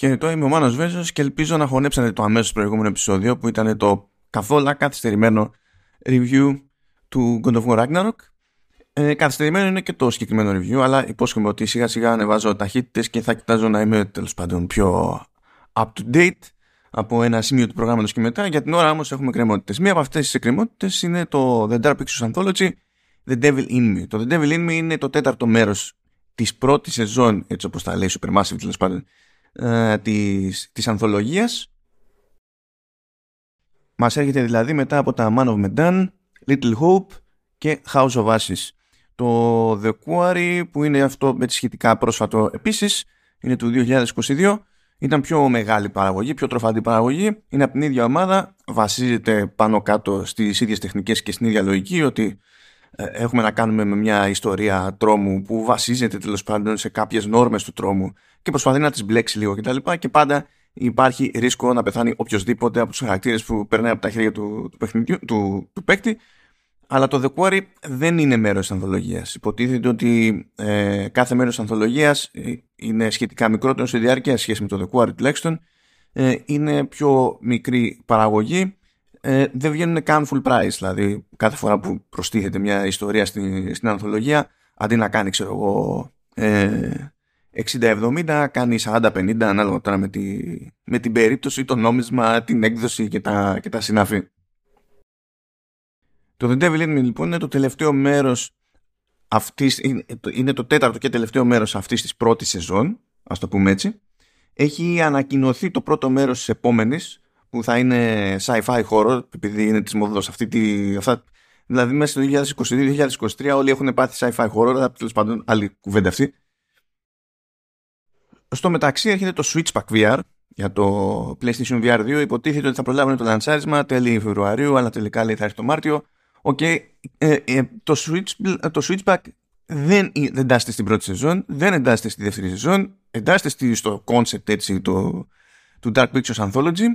Χαιρετώ, είμαι ο Μάνος Βέζος και ελπίζω να χωνέψατε το αμέσως προηγούμενο επεισόδιο που ήταν το καθόλου καθυστερημένο review του God of War Ragnarok. Ε, καθυστερημένο είναι και το συγκεκριμένο review, αλλά υπόσχομαι ότι σιγά σιγά ανεβάζω ταχύτητες και θα κοιτάζω να είμαι τέλος πάντων πιο up to date από ένα σημείο του προγράμματος και μετά. Για την ώρα όμως έχουμε κρεμότητες. Μία από αυτές τις εκκρεμότητες είναι το The Dark Pictures Anthology The Devil In Me. Το The Devil In Me είναι το τέταρτο μέρος της πρώτης σεζόν, έτσι όπως τα λέει Supermassive τέλος πάντων, ε, της, της ανθολογίας. Μας έρχεται δηλαδή μετά από τα Man of Medan, Little Hope και House of Ashes. Το The Quarry που είναι αυτό με τη σχετικά πρόσφατο επίσης, είναι του 2022, ήταν πιο μεγάλη παραγωγή, πιο τροφαντή παραγωγή, είναι από την ίδια ομάδα, βασίζεται πάνω κάτω στις ίδιες τεχνικές και στην ίδια λογική ότι ε, έχουμε να κάνουμε με μια ιστορία τρόμου που βασίζεται τέλος πάντων σε κάποιες νόρμες του τρόμου και προσπαθεί να τις μπλέξει λίγο κτλ. Και, και πάντα υπάρχει ρίσκο να πεθάνει οποιοδήποτε από τους χαρακτήρες που περνάει από τα χέρια του, του, του, του παίκτη. Αλλά το The Quarry δεν είναι μέρος της ανθολογίας. Υποτίθεται ότι ε, κάθε μέρος της ανθολογίας ε, είναι σχετικά μικρότερο σε διάρκεια σχέση με το The Quarry τουλάχιστον. Ε, είναι πιο μικρή παραγωγή ε, δεν βγαίνουν καν full price. Δηλαδή, κάθε φορά που προστίθεται μια ιστορία στην, στην ανθολογία, αντί να κάνει, ξέρω εγώ, ε, 60-70, κάνει 40-50, ανάλογα τώρα με, τη, με την περίπτωση, το νόμισμα, την έκδοση και τα, και τα συναφή. Το The Devil in Me, λοιπόν, είναι το τελευταίο μέρος αυτής, είναι το τέταρτο και τελευταίο μέρος αυτής της πρώτης σεζόν, ας το πούμε έτσι. Έχει ανακοινωθεί το πρώτο μέρος της επόμενης, που θα είναι sci-fi horror, επειδή είναι της μόδος αυτή τη, αυτά, δηλαδή μέσα στο 2022-2023 όλοι έχουν πάθει sci-fi horror, αλλά τέλος πάντων άλλη κουβέντα αυτή. Στο μεταξύ έρχεται το Switchback VR για το PlayStation VR 2. Υποτίθεται ότι θα προλάβουν το λανσάρισμα τέλη Φεβρουαρίου, αλλά τελικά λέει θα έρθει το Μάρτιο. Okay. Ε, ε, το, switch, το Switchback δεν, δεν εντάσσεται στην πρώτη σεζόν, δεν εντάσσεται στη δεύτερη σεζόν, εντάσσεται στο concept έτσι, το, του Dark Pictures Anthology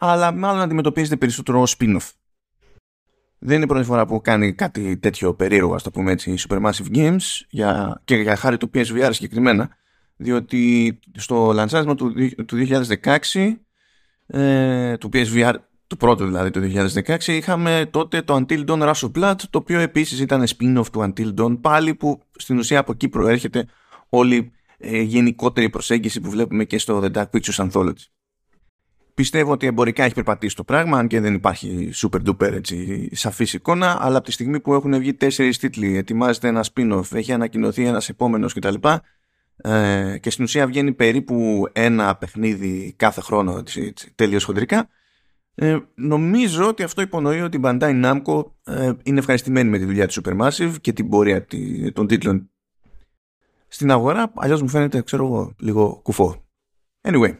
αλλά μάλλον αντιμετωπίζεται περισσότερο ως spin-off. Δεν είναι η πρώτη φορά που κάνει κάτι τέτοιο περίεργο, ας το πούμε έτσι, Supermassive Games για, και για χάρη του PSVR συγκεκριμένα, διότι στο λανσάρισμα του, του 2016, ε, του PSVR, του πρώτου δηλαδή του 2016, είχαμε τότε το Until Dawn Rush of Blood, το οποίο επίσης ήταν spin-off του Until Dawn, πάλι που στην ουσία από εκεί προέρχεται όλη η ε, γενικότερη προσέγγιση που βλέπουμε και στο The Dark Pictures Anthology. Πιστεύω ότι εμπορικά έχει περπατήσει το πράγμα, αν και δεν υπάρχει super duper έτσι, σαφής εικόνα, αλλά από τη στιγμή που έχουν βγει τέσσερις τίτλοι, ετοιμάζεται ένα spin-off, έχει ανακοινωθεί ένας επόμενος κτλ. Ε, και στην ουσία βγαίνει περίπου ένα παιχνίδι κάθε χρόνο τέλειος χοντρικά. Ε, νομίζω ότι αυτό υπονοεί ότι η Bandai Namco ε, είναι ευχαριστημένη με τη δουλειά της Supermassive και την πορεία των τίτλων στην αγορά, αλλιώς μου φαίνεται, ξέρω εγώ, λίγο κουφό. Anyway,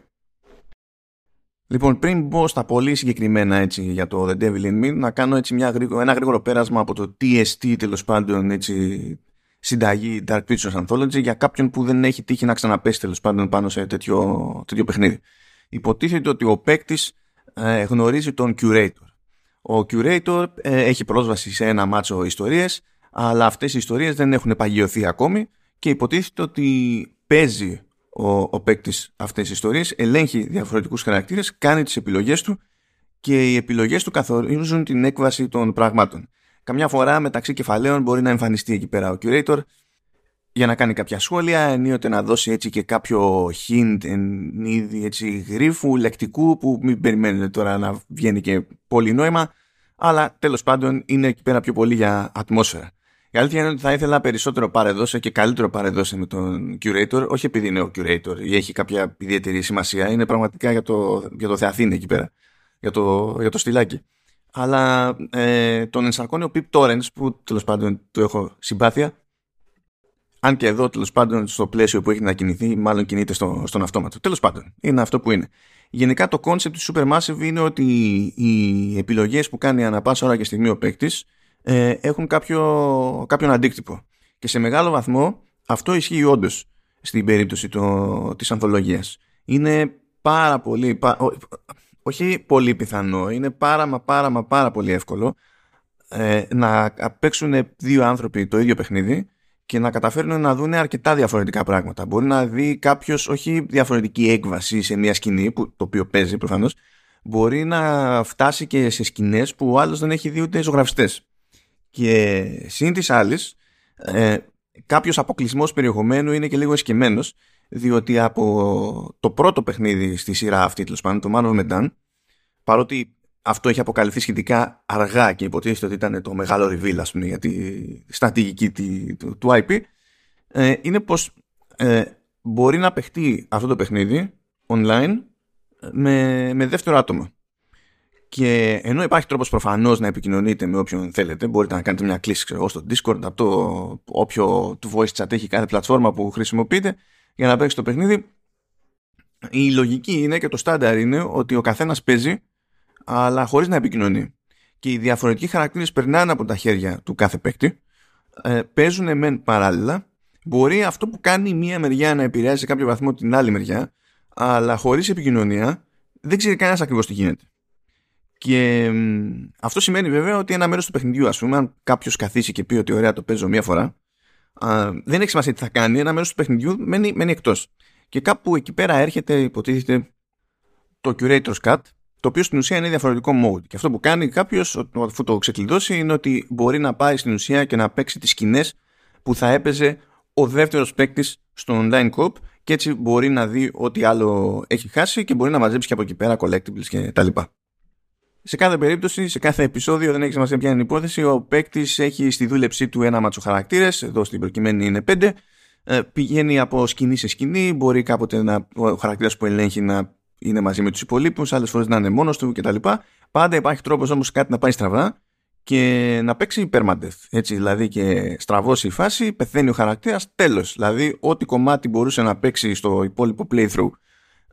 Λοιπόν, πριν μπω στα πολύ συγκεκριμένα έτσι, για το The Devil in Me, να κάνω έτσι μια, ένα γρήγορο πέρασμα από το TST τέλος πάντων έτσι, συνταγή Dark Pictures Anthology για κάποιον που δεν έχει τύχει να ξαναπέσει τέλος πάντων πάνω σε τέτοιο, τέτοιο παιχνίδι. Υποτίθεται ότι ο παίκτης ε, γνωρίζει τον Curator. Ο Curator ε, έχει πρόσβαση σε ένα μάτσο ιστορίες, αλλά αυτές οι ιστορίες δεν έχουν παγιωθεί ακόμη και υποτίθεται ότι παίζει ο, ο παίκτης αυτές τις ιστορίες, ελέγχει διαφορετικούς χαρακτήρες, κάνει τις επιλογές του και οι επιλογές του καθορίζουν την έκβαση των πραγμάτων. Καμιά φορά μεταξύ κεφαλαίων μπορεί να εμφανιστεί εκεί πέρα ο curator για να κάνει κάποια σχόλια, ενίοτε να δώσει έτσι και κάποιο hint εν είδη έτσι γρίφου, λεκτικού που μην περιμένετε τώρα να βγαίνει και πολύ νόημα αλλά τέλος πάντων είναι εκεί πέρα πιο πολύ για ατμόσφαιρα. Η αλήθεια είναι ότι θα ήθελα περισσότερο παρεδώσε και καλύτερο παρεδώσε με τον curator, όχι επειδή είναι ο curator ή έχει κάποια ιδιαίτερη σημασία, είναι πραγματικά για το, για το Θεαθήνη εκεί πέρα, για το, για το στυλάκι. Αλλά ε, τον ενσαρκώνει ο Pip Torrens που τέλος πάντων του έχω συμπάθεια. Αν και εδώ τέλος πάντων στο πλαίσιο που έχει να κινηθεί, μάλλον κινείται στο, στον αυτόματο. Τέλος πάντων, είναι αυτό που είναι. Γενικά το concept του Supermassive είναι ότι οι επιλογές που κάνει ανά πάσα ώρα και στιγμή ο παίκτης ε, έχουν κάποιο, κάποιον αντίκτυπο. Και σε μεγάλο βαθμό αυτό ισχύει όντως στην περίπτωση το, της ανθολογίας. Είναι πάρα πολύ, όχι πολύ πιθανό, είναι πάρα μα πάρα μα πάρα πολύ εύκολο ε, να παίξουν δύο άνθρωποι το ίδιο παιχνίδι και να καταφέρουν να δουν αρκετά διαφορετικά πράγματα. Μπορεί να δει κάποιος όχι διαφορετική έκβαση σε μια σκηνή, που, το οποίο παίζει προφανώς, μπορεί να φτάσει και σε σκηνές που ο άλλος δεν έχει δει ούτε ζωγραφιστές. Και σύν της άλλης, ε, κάποιος αποκλεισμός περιεχομένου είναι και λίγο εσκεμμένος, διότι από το πρώτο παιχνίδι στη σειρά αυτή, τέλος πάντων, το Man of Medan, παρότι αυτό έχει αποκαλυφθεί σχετικά αργά και υποτίθεται ότι ήταν το μεγάλο reveal ας πούμε, για τη στρατηγική του, του IP ε, είναι πως ε, μπορεί να παιχτεί αυτό το παιχνίδι online με, με δεύτερο άτομο και ενώ υπάρχει τρόπος προφανώς να επικοινωνείτε με όποιον θέλετε μπορείτε να κάνετε μια κλίση ξέρω, στο Discord από το όποιο του voice chat έχει κάθε πλατφόρμα που χρησιμοποιείτε για να παίξει το παιχνίδι η λογική είναι και το στάνταρ είναι ότι ο καθένας παίζει αλλά χωρίς να επικοινωνεί. Και οι διαφορετικοί χαρακτήρες περνάνε από τα χέρια του κάθε παίκτη, ε, παίζουν μεν παράλληλα, μπορεί αυτό που κάνει μία μεριά να επηρεάζει σε κάποιο βαθμό την άλλη μεριά, αλλά χωρίς επικοινωνία δεν ξέρει κανένας ακριβώς τι γίνεται. Και αυτό σημαίνει βέβαια ότι ένα μέρος του παιχνιδιού, ας πούμε, αν κάποιος καθίσει και πει ότι ωραία το παίζω μία φορά, α, δεν έχει σημασία τι θα κάνει, ένα μέρος του παιχνιδιού μένει, μένει εκτός. Και κάπου εκεί πέρα έρχεται, υποτίθεται, το Curator's Cut, το οποίο στην ουσία είναι διαφορετικό mode. Και αυτό που κάνει κάποιος, αφού το ξεκλειδώσει, είναι ότι μπορεί να πάει στην ουσία και να παίξει τις σκηνές που θα έπαιζε ο δεύτερος παίκτης στο online coop και έτσι μπορεί να δει ό,τι άλλο έχει χάσει και μπορεί να μαζέψει και από εκεί πέρα collectibles και τα λοιπά. Σε κάθε περίπτωση, σε κάθε επεισόδιο, δεν έχει σημασία ποια είναι η υπόθεση, ο παίκτης έχει στη δούλεψή του ένα μάτσο χαρακτήρες, εδώ στην προκειμένη είναι πέντε, ε, πηγαίνει από σκηνή σε σκηνή, μπορεί κάποτε να, ο χαρακτήρας που ελέγχει να είναι μαζί με τους υπολείπους, άλλες φορές να είναι μόνος του κτλ. Πάντα υπάρχει τρόπος όμως κάτι να πάει στραβά και να παίξει permadeath. Έτσι, δηλαδή και στραβώσει η φάση, πεθαίνει ο χαρακτήρας, τέλος. Δηλαδή, ό,τι κομμάτι μπορούσε να παίξει στο υπόλοιπο playthrough, ε,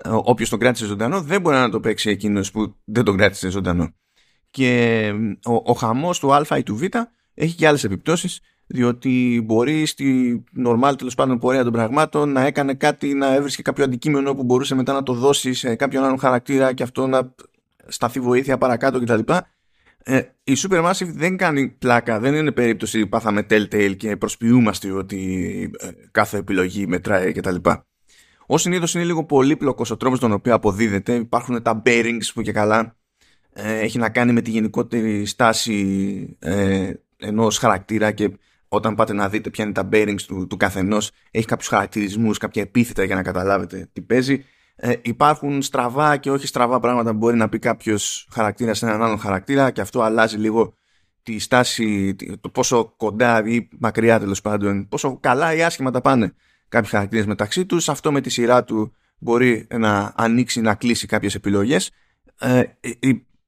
όποιος τον κράτησε ζωντανό, δεν μπορεί να το παίξει εκείνος που δεν τον κράτησε ζωντανό. Και ο, ο χαμός του Α ή του Β έχει και άλλες επιπτώσεις διότι μπορεί στη νορμάλ τέλος πάντων πορεία των πραγμάτων να έκανε κάτι, να έβρισκε κάποιο αντικείμενο που μπορούσε μετά να το δώσει σε κάποιον άλλον χαρακτήρα και αυτό να σταθεί βοήθεια παρακάτω κτλ. Ε, η Supermassive δεν κάνει πλάκα, δεν είναι περίπτωση πάθαμε Telltale και προσποιούμαστε ότι ε, κάθε επιλογή μετράει κτλ. Ω συνήθως είναι λίγο πολύπλοκος ο τρόπος τον οποίο αποδίδεται. Υπάρχουν τα bearings που και καλά ε, έχει να κάνει με τη γενικότερη στάση ε, ενός χαρακτήρα και όταν πάτε να δείτε ποια είναι τα bearings του, του καθενός έχει κάποιους χαρακτηρισμούς, κάποια επίθετα για να καταλάβετε τι παίζει ε, υπάρχουν στραβά και όχι στραβά πράγματα που μπορεί να πει κάποιος χαρακτήρα σε έναν άλλον χαρακτήρα και αυτό αλλάζει λίγο τη στάση, το πόσο κοντά ή μακριά τέλος πάντων, πόσο καλά ή άσχημα τα πάνε κάποιοι χαρακτήρες μεταξύ τους. Αυτό με τη σειρά του μπορεί να ανοίξει, να κλείσει κάποιες επιλογές. Ε, ε,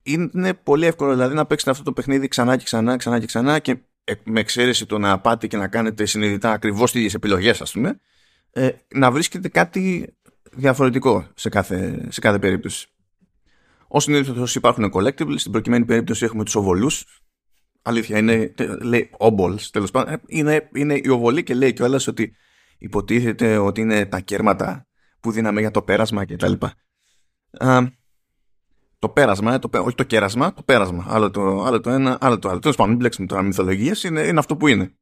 είναι πολύ εύκολο δηλαδή να παίξετε αυτό το παιχνίδι ξανά και ξανά, ξανά και ξανά και με εξαίρεση το να πάτε και να κάνετε συνειδητά ακριβώς τις ίδιε επιλογές, ας πούμε, ε, να βρίσκετε κάτι διαφορετικό σε κάθε, σε κάθε περίπτωση. Ω συνήθως υπάρχουν collectibles, στην προκειμένη περίπτωση έχουμε τους οβολούς. Αλήθεια, είναι. λέει obols, τέλος πάντων. Ε, είναι, είναι η οβολή και λέει κιόλας ότι υποτίθεται ότι είναι τα κέρματα που δίναμε για το πέρασμα κτλ το πέρασμα, ε, το, όχι το κέρασμα, το πέρασμα. Άλλο το, άλλο το ένα, άλλο το άλλο. Τέλος πάντων, μην μπλέξουμε τώρα μυθολογίες, είναι, είναι αυτό που είναι.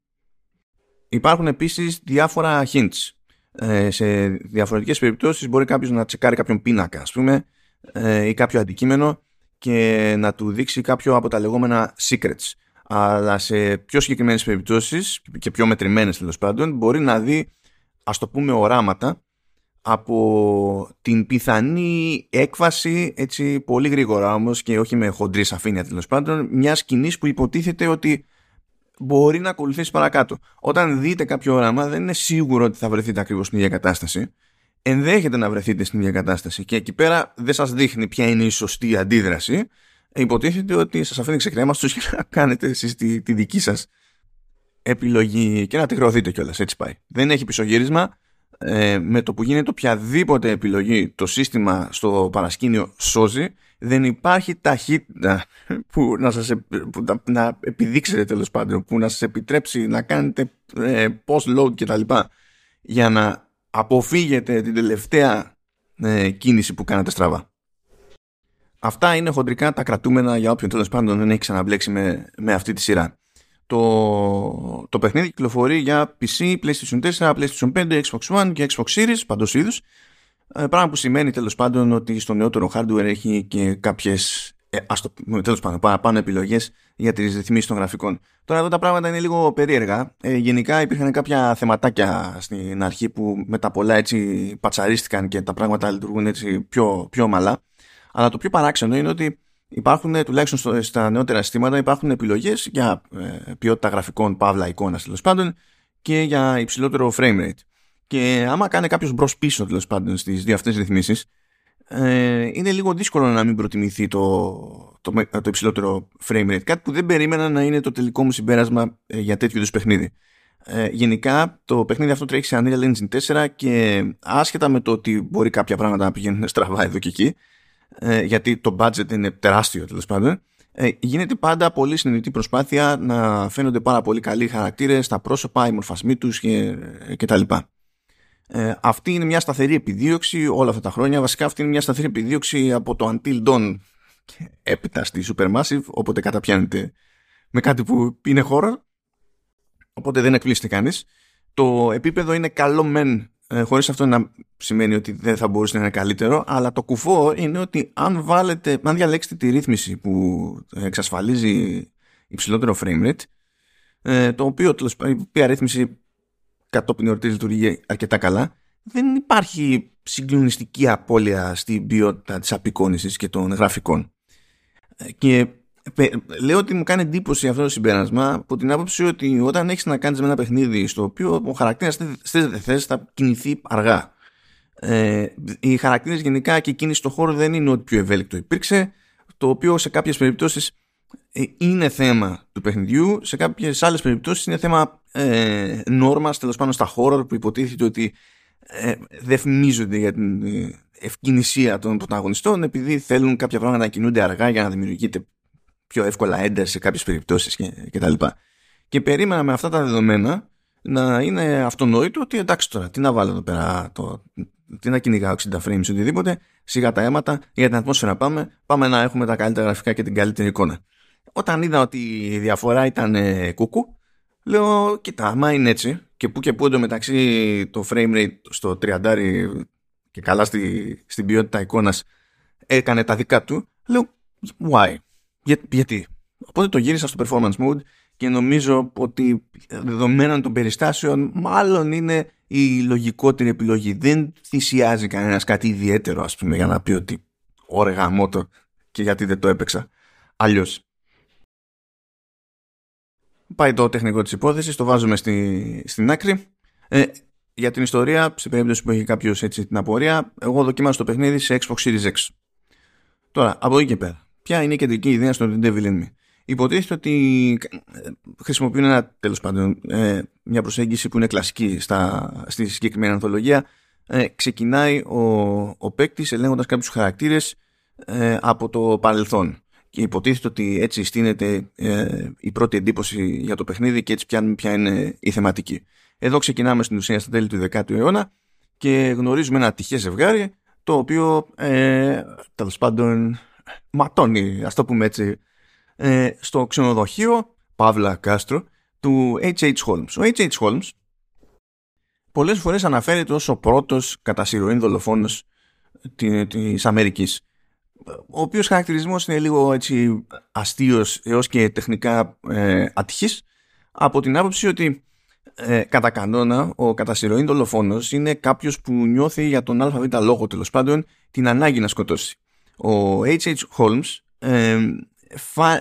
Υπάρχουν επίσης διάφορα hints. Ε, σε διαφορετικές περιπτώσεις μπορεί κάποιος να τσεκάρει κάποιον πίνακα, ας πούμε, ε, ή κάποιο αντικείμενο και να του δείξει κάποιο από τα λεγόμενα secrets. Αλλά σε πιο συγκεκριμένες περιπτώσεις και πιο μετρημένες τέλος πάντων, μπορεί να δει, ας το πούμε, οράματα από την πιθανή έκβαση έτσι πολύ γρήγορα όμως και όχι με χοντρής σαφήνεια τέλος πάντων μιας σκηνής που υποτίθεται ότι μπορεί να ακολουθήσει παρακάτω. Όταν δείτε κάποιο όραμα δεν είναι σίγουρο ότι θα βρεθείτε ακριβώς στην ίδια κατάσταση. Ενδέχεται να βρεθείτε στην ίδια κατάσταση και εκεί πέρα δεν σας δείχνει ποια είναι η σωστή αντίδραση. Υποτίθεται ότι σας αφήνει ξεκρέμαστος και να κάνετε εσείς τη, τη δική σας επιλογή και να τη χρεωθείτε κιόλας. Έτσι πάει. Δεν έχει πισωγύρισμα ε, με το που γίνεται οποιαδήποτε επιλογή το σύστημα στο παρασκήνιο σώζει δεν υπάρχει ταχύτητα που να σας που να, επιδείξετε τέλος πάντων που να σας επιτρέψει να κάνετε ε, post load και τα λοιπά για να αποφύγετε την τελευταία ε, κίνηση που κάνετε στραβά. Αυτά είναι χοντρικά τα κρατούμενα για όποιον τέλος πάντων δεν έχει ξαναμπλέξει με, με αυτή τη σειρά. Το, το παιχνίδι κυκλοφορεί για PC, PlayStation 4, PlayStation 5, Xbox One και Xbox Series παντός είδους ε, πράγμα που σημαίνει τέλος πάντων ότι στο νεότερο hardware έχει και κάποιες ε, ας το, τέλος πάντων, παραπάνω επιλογές για τις ρυθμίσεις των γραφικών. Τώρα εδώ τα πράγματα είναι λίγο περίεργα. Ε, γενικά υπήρχαν κάποια θεματάκια στην αρχή που με τα πολλά έτσι πατσαρίστηκαν και τα πράγματα λειτουργούν έτσι πιο, πιο ομαλά. Αλλά το πιο παράξενο είναι ότι υπάρχουν, τουλάχιστον στα νεότερα συστήματα, υπάρχουν επιλογές για ε, ποιότητα γραφικών, παύλα, εικόνας τέλος πάντων και για υψηλότερο frame rate. Και άμα κάνει κάποιος μπρος πίσω τέλος πάντων στις δύο αυτές ρυθμίσεις, ε, είναι λίγο δύσκολο να μην προτιμηθεί το, το, το υψηλότερο frame rate. Κάτι που δεν περίμενα να είναι το τελικό μου συμπέρασμα ε, για τέτοιου είδους παιχνίδι. Ε, γενικά το παιχνίδι αυτό τρέχει σε Unreal Engine 4 και άσχετα με το ότι μπορεί κάποια πράγματα να πηγαίνουν στραβά εδώ και εκεί ε, γιατί το budget είναι τεράστιο τέλος πάντων ε, γίνεται πάντα πολύ συνειδητή προσπάθεια να φαίνονται πάρα πολύ καλοί χαρακτήρες στα πρόσωπα, οι μορφασμοί τους και, και τα λοιπά. Ε, αυτή είναι μια σταθερή επιδίωξη όλα αυτά τα χρόνια. Βασικά αυτή είναι μια σταθερή επιδίωξη από το Until Dawn και έπειτα στη Supermassive, όποτε καταπιάνεται με κάτι που είναι χώρο. Οπότε δεν εκπλήσεται κανείς. Το επίπεδο είναι καλό μεν, ε, χωρίς αυτό να σημαίνει ότι δεν θα μπορούσε να είναι καλύτερο, αλλά το κουφό είναι ότι αν βάλετε, αν διαλέξετε τη ρύθμιση που εξασφαλίζει υψηλότερο frame rate, ε, το οποίο, η οποία ρύθμιση κατόπιν εορτής λειτουργεί αρκετά καλά, δεν υπάρχει συγκλονιστική απώλεια στην ποιότητα της απεικόνησης και των γραφικών. Ε, και λέω ότι μου κάνει εντύπωση αυτό το συμπέρασμα από την άποψη ότι όταν έχεις να κάνεις με ένα παιχνίδι στο οποίο ο χαρακτήρας θες δεν θες θα κινηθεί αργά. Ε, οι χαρακτήρες γενικά και εκείνοι στο χώρο δεν είναι ό,τι πιο ευέλικτο υπήρξε το οποίο σε κάποιες περιπτώσεις ε, είναι θέμα του παιχνιδιού σε κάποιες άλλες περιπτώσεις είναι θέμα ε, νόρμας τέλος πάνω στα horror που υποτίθεται ότι ε, δεν φημίζονται για την ε, ευκαινησία των πρωταγωνιστών επειδή θέλουν κάποια πράγματα να κινούνται αργά για να δημιουργείται πιο εύκολα ένταση σε κάποιες περιπτώσεις και, και τα λοιπά. Και περίμενα με αυτά τα δεδομένα να είναι αυτονόητο ότι εντάξει τώρα τι να βάλω εδώ πέρα το, τι να κυνηγάω 60 frames οτιδήποτε σιγά τα αίματα για την ατμόσφαιρα πάμε πάμε να έχουμε τα καλύτερα γραφικά και την καλύτερη εικόνα όταν είδα ότι η διαφορά ήταν ε, κούκου Λέω, κοίτα, άμα είναι έτσι και που και που εντωμεταξύ το frame rate στο 30 και καλά στη, στην ποιότητα εικόνας έκανε τα δικά του, λέω, why, Για, γιατί; Οπότε το γύρισα στο performance mode και νομίζω ότι δεδομένων των περιστάσεων μάλλον είναι η λογικότερη επιλογή. Δεν θυσιάζει κανένας κάτι ιδιαίτερο ας πούμε για να πει ότι ωρεγα μότο και γιατί δεν το έπαιξα. Αλλιώς Πάει το τεχνικό της υπόθεσης, το βάζουμε στη, στην άκρη. Ε, για την ιστορία, σε περίπτωση που έχει κάποιος έτσι την απορία, εγώ δοκιμάζω το παιχνίδι σε Xbox Series X. Τώρα, από εκεί και πέρα, ποια είναι η κεντρική ιδέα στο The Devil in Me; Υποτίθεται ότι ε, χρησιμοποιούν ένα, τέλος πάντων, ε, μια προσέγγιση που είναι κλασική στα, στη συγκεκριμένη ανθολογία. Ε, ξεκινάει ο, ο παίκτης ελέγχοντας κάποιους χαρακτήρες ε, από το παρελθόν και υποτίθεται ότι έτσι στείνεται ε, η πρώτη εντύπωση για το παιχνίδι και έτσι πιάνουμε ποια είναι η θεματική. Εδώ ξεκινάμε στην ουσία στα τέλη του 10ου αιώνα και γνωρίζουμε ένα τυχαίο ζευγάρι το οποίο ε, τέλος πάντων ματώνει, ας το πούμε έτσι, ε, στο ξενοδοχείο Παύλα Κάστρο του H.H. Holmes. Ο H.H. Holmes πολλές φορές αναφέρεται ως ο πρώτος κατά συρροήν δολοφόνος της Αμερικής ο οποίος χαρακτηρισμός είναι λίγο έτσι αστείος έως και τεχνικά ε, ατυχής από την άποψη ότι ε, κατά κανόνα ο κατά συρροήν δολοφόνος είναι κάποιος που νιώθει για τον ΑΒ λόγο τέλος πάντων την ανάγκη να σκοτώσει. Ο H.H. Holmes ε,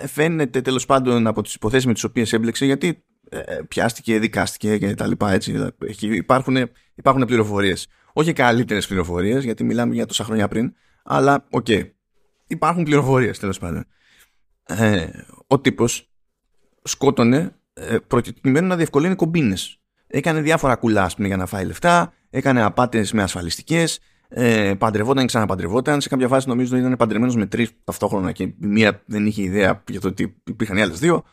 φαίνεται τέλος πάντων από τις υποθέσεις με τις οποίες έμπλεξε γιατί ε, πιάστηκε, δικάστηκε και τα λοιπά έτσι. Υπάρχουν, υπάρχουν πληροφορίες. Όχι καλύτερες πληροφορίες γιατί μιλάμε για τόσα χρόνια πριν αλλά OK. Okay υπάρχουν πληροφορίες τέλος πάντων. Ε, ο τύπος σκότωνε ε, προκειμένου να διευκολύνει κομπίνες. Έκανε διάφορα κουλά πούμε, για να φάει λεφτά, έκανε απάτες με ασφαλιστικές, ε, παντρευόταν και ξαναπαντρευόταν. Σε κάποια φάση νομίζω ότι ήταν παντρεμένος με τρεις ταυτόχρονα και μία δεν είχε ιδέα για το ότι υπήρχαν οι άλλες δύο.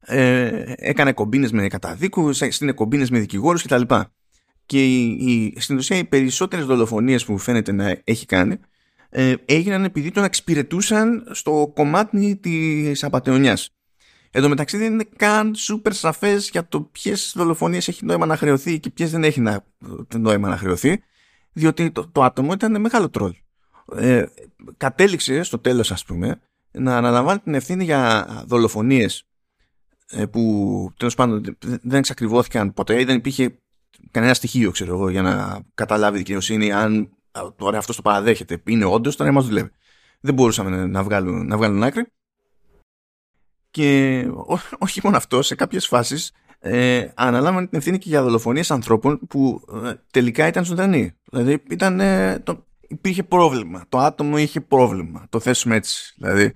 Ε, έκανε κομπίνες με καταδίκους, στείνε κομπίνες με δικηγόρους κτλ. Και η, η, στην ουσία οι περισσότερες δολοφονίες που φαίνεται να έχει κάνει ε, έγιναν επειδή τον εξυπηρετούσαν στο κομμάτι της απαταιωνιάς. Εν τω μεταξύ δεν είναι καν σούπερ σαφές για το ποιες δολοφονίες έχει νόημα να χρεωθεί και ποιες δεν έχει να, νόημα να χρεωθεί, διότι το, το άτομο ήταν μεγάλο τρόλ. Ε, κατέληξε στο τέλος, ας πούμε, να αναλαμβάνει την ευθύνη για δολοφονίες ε, που τέλος πάντων δεν εξακριβώθηκαν ποτέ ή δεν υπήρχε κανένα στοιχείο, ξέρω εγώ, για να καταλάβει η δικαιοσύνη αν τώρα αυτός το παραδέχεται. Είναι όντως, τώρα μα δουλεύει. Δεν μπορούσαμε να βγάλουν, να βγάλουν άκρη. Και ό, όχι μόνο αυτό, σε κάποιες φάσεις ε, αναλάμβανε την ευθύνη και για δολοφονίες ανθρώπων που ε, τελικά ήταν ζωντανοί. Δηλαδή ήταν, ε, το, υπήρχε πρόβλημα. Το άτομο είχε πρόβλημα. Το θέσουμε έτσι. Δηλαδή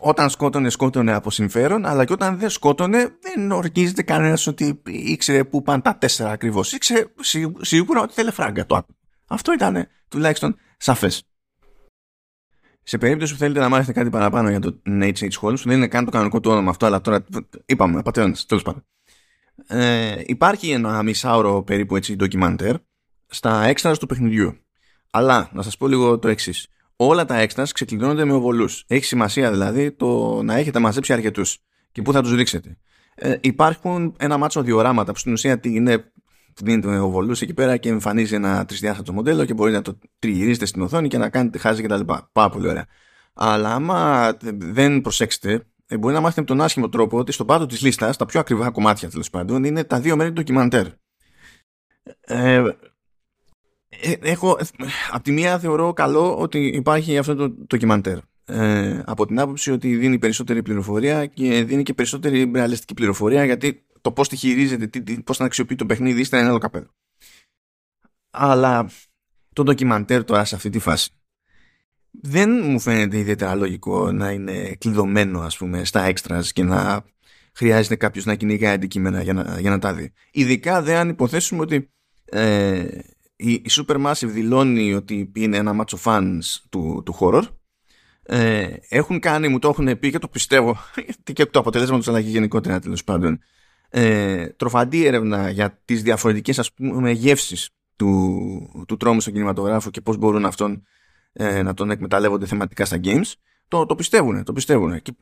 όταν σκότωνε, σκότωνε από συμφέρον, αλλά και όταν δεν σκότωνε, δεν ορκίζεται κανένας ότι ήξερε που πάνε τα τέσσερα ακριβώς. Ήξερε σίγουρα ότι θέλει φράγκα το άτομο. Αυτό ήταν τουλάχιστον σαφές. Σε περίπτωση που θέλετε να μάθετε κάτι παραπάνω για το H.H. Holmes, δεν είναι καν το κανονικό του όνομα αυτό, αλλά τώρα είπαμε, απαταιώνε, τέλος πάντων. Ε, υπάρχει ένα μισάωρο περίπου έτσι ντοκιμαντέρ στα έξτρας του παιχνιδιού. Αλλά να σας πω λίγο το εξής. Όλα τα έξτρας ξεκλειδώνονται με οβολούς. Έχει σημασία δηλαδή το να έχετε μαζέψει αρκετούς και πού θα τους ρίξετε. Ε, υπάρχουν ένα μάτσο διοράματα που στην ουσία είναι δίνει ο βολού εκεί πέρα και εμφανίζει ένα τρισδιάστατο μοντέλο και μπορείτε να το τριγυρίζετε στην οθόνη και να κάνετε χάζι κτλ. Πάρα πολύ ωραία. Αλλά άμα δεν προσέξετε, ε, μπορεί να μάθετε με τον άσχημο τρόπο ότι στο πάτο της λίστας, τα πιο ακριβά κομμάτια τέλος πάντων, είναι τα δύο μέρη του ντοκιμαντέρ. Ε, ε, έχω, από τη μία θεωρώ καλό ότι υπάρχει αυτό το ντοκιμαντέρ. Ε, από την άποψη ότι δίνει περισσότερη πληροφορία και δίνει και περισσότερη ρεαλιστική πληροφορία γιατί το πώς τη χειρίζεται, πώς να αξιοποιεί το παιχνίδι, είναι ένα άλλο καπέλο. Αλλά το ντοκιμαντέρ τώρα σε αυτή τη φάση δεν μου φαίνεται ιδιαίτερα λογικό να είναι κλειδωμένο ας πούμε στα extras και να χρειάζεται κάποιος να κυνηγάει αντικείμενα για να, για να τα δει. Ειδικά δεν αν υποθέσουμε ότι ε, η, η Supermassive δηλώνει ότι είναι ένα μάτσο fans του, του horror ε, έχουν κάνει, μου το έχουν πει και το πιστεύω και το αποτέλεσμα τους αλλά και γενικότερα τέλος πάντων ε, τροφαντή έρευνα για τις διαφορετικές ας πούμε γεύσεις του, του τρόμου στον κινηματογράφο και πώς μπορούν αυτόν ε, να τον εκμεταλλεύονται θεματικά στα games το, το πιστεύουν, το πιστεύουν και,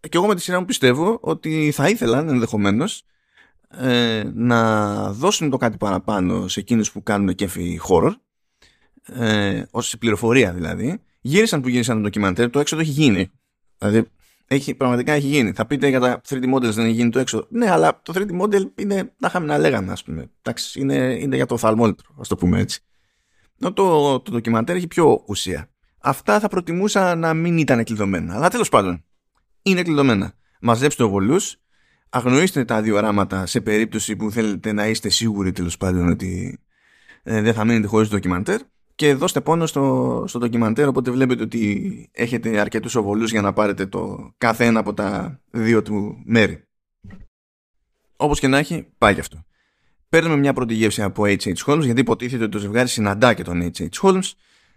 και εγώ με τη σειρά μου πιστεύω ότι θα ήθελαν ενδεχομένως ε, να δώσουν το κάτι παραπάνω σε εκείνους που κάνουν κέφι horror ε, ως πληροφορία δηλαδή γύρισαν που γύρισαν το ντοκιμαντέρ το έξω το έχει γίνει δηλαδή έχει, πραγματικά έχει γίνει. Θα πείτε για τα 3D models δεν έχει γίνει το έξω. Ναι, αλλά το 3D model είναι, να είχαμε να λέγαμε, ας πούμε. Εντάξει, είναι, είναι για το θαλμόλυτρο, ας το πούμε έτσι. Το, το ντοκιμαντέρ έχει πιο ουσία. Αυτά θα προτιμούσα να μην ήταν κλειδωμένα. Αλλά τέλος πάντων, είναι κλειδωμένα. Μαζέψτε οβολού, αγνοήστε τα δύο οράματα σε περίπτωση που θέλετε να είστε σίγουροι τέλος πάντων ότι ε, δεν θα μείνετε χωρίς ντοκιμαντέρ και δώστε πόνο στο, στο ντοκιμαντέρ οπότε βλέπετε ότι έχετε αρκετούς οβολούς για να πάρετε το κάθε ένα από τα δύο του μέρη. Όπως και να έχει, πάει γι' αυτό. Παίρνουμε μια πρώτη γεύση από H.H. Holmes γιατί υποτίθεται ότι το ζευγάρι συναντά και τον H.H. Holmes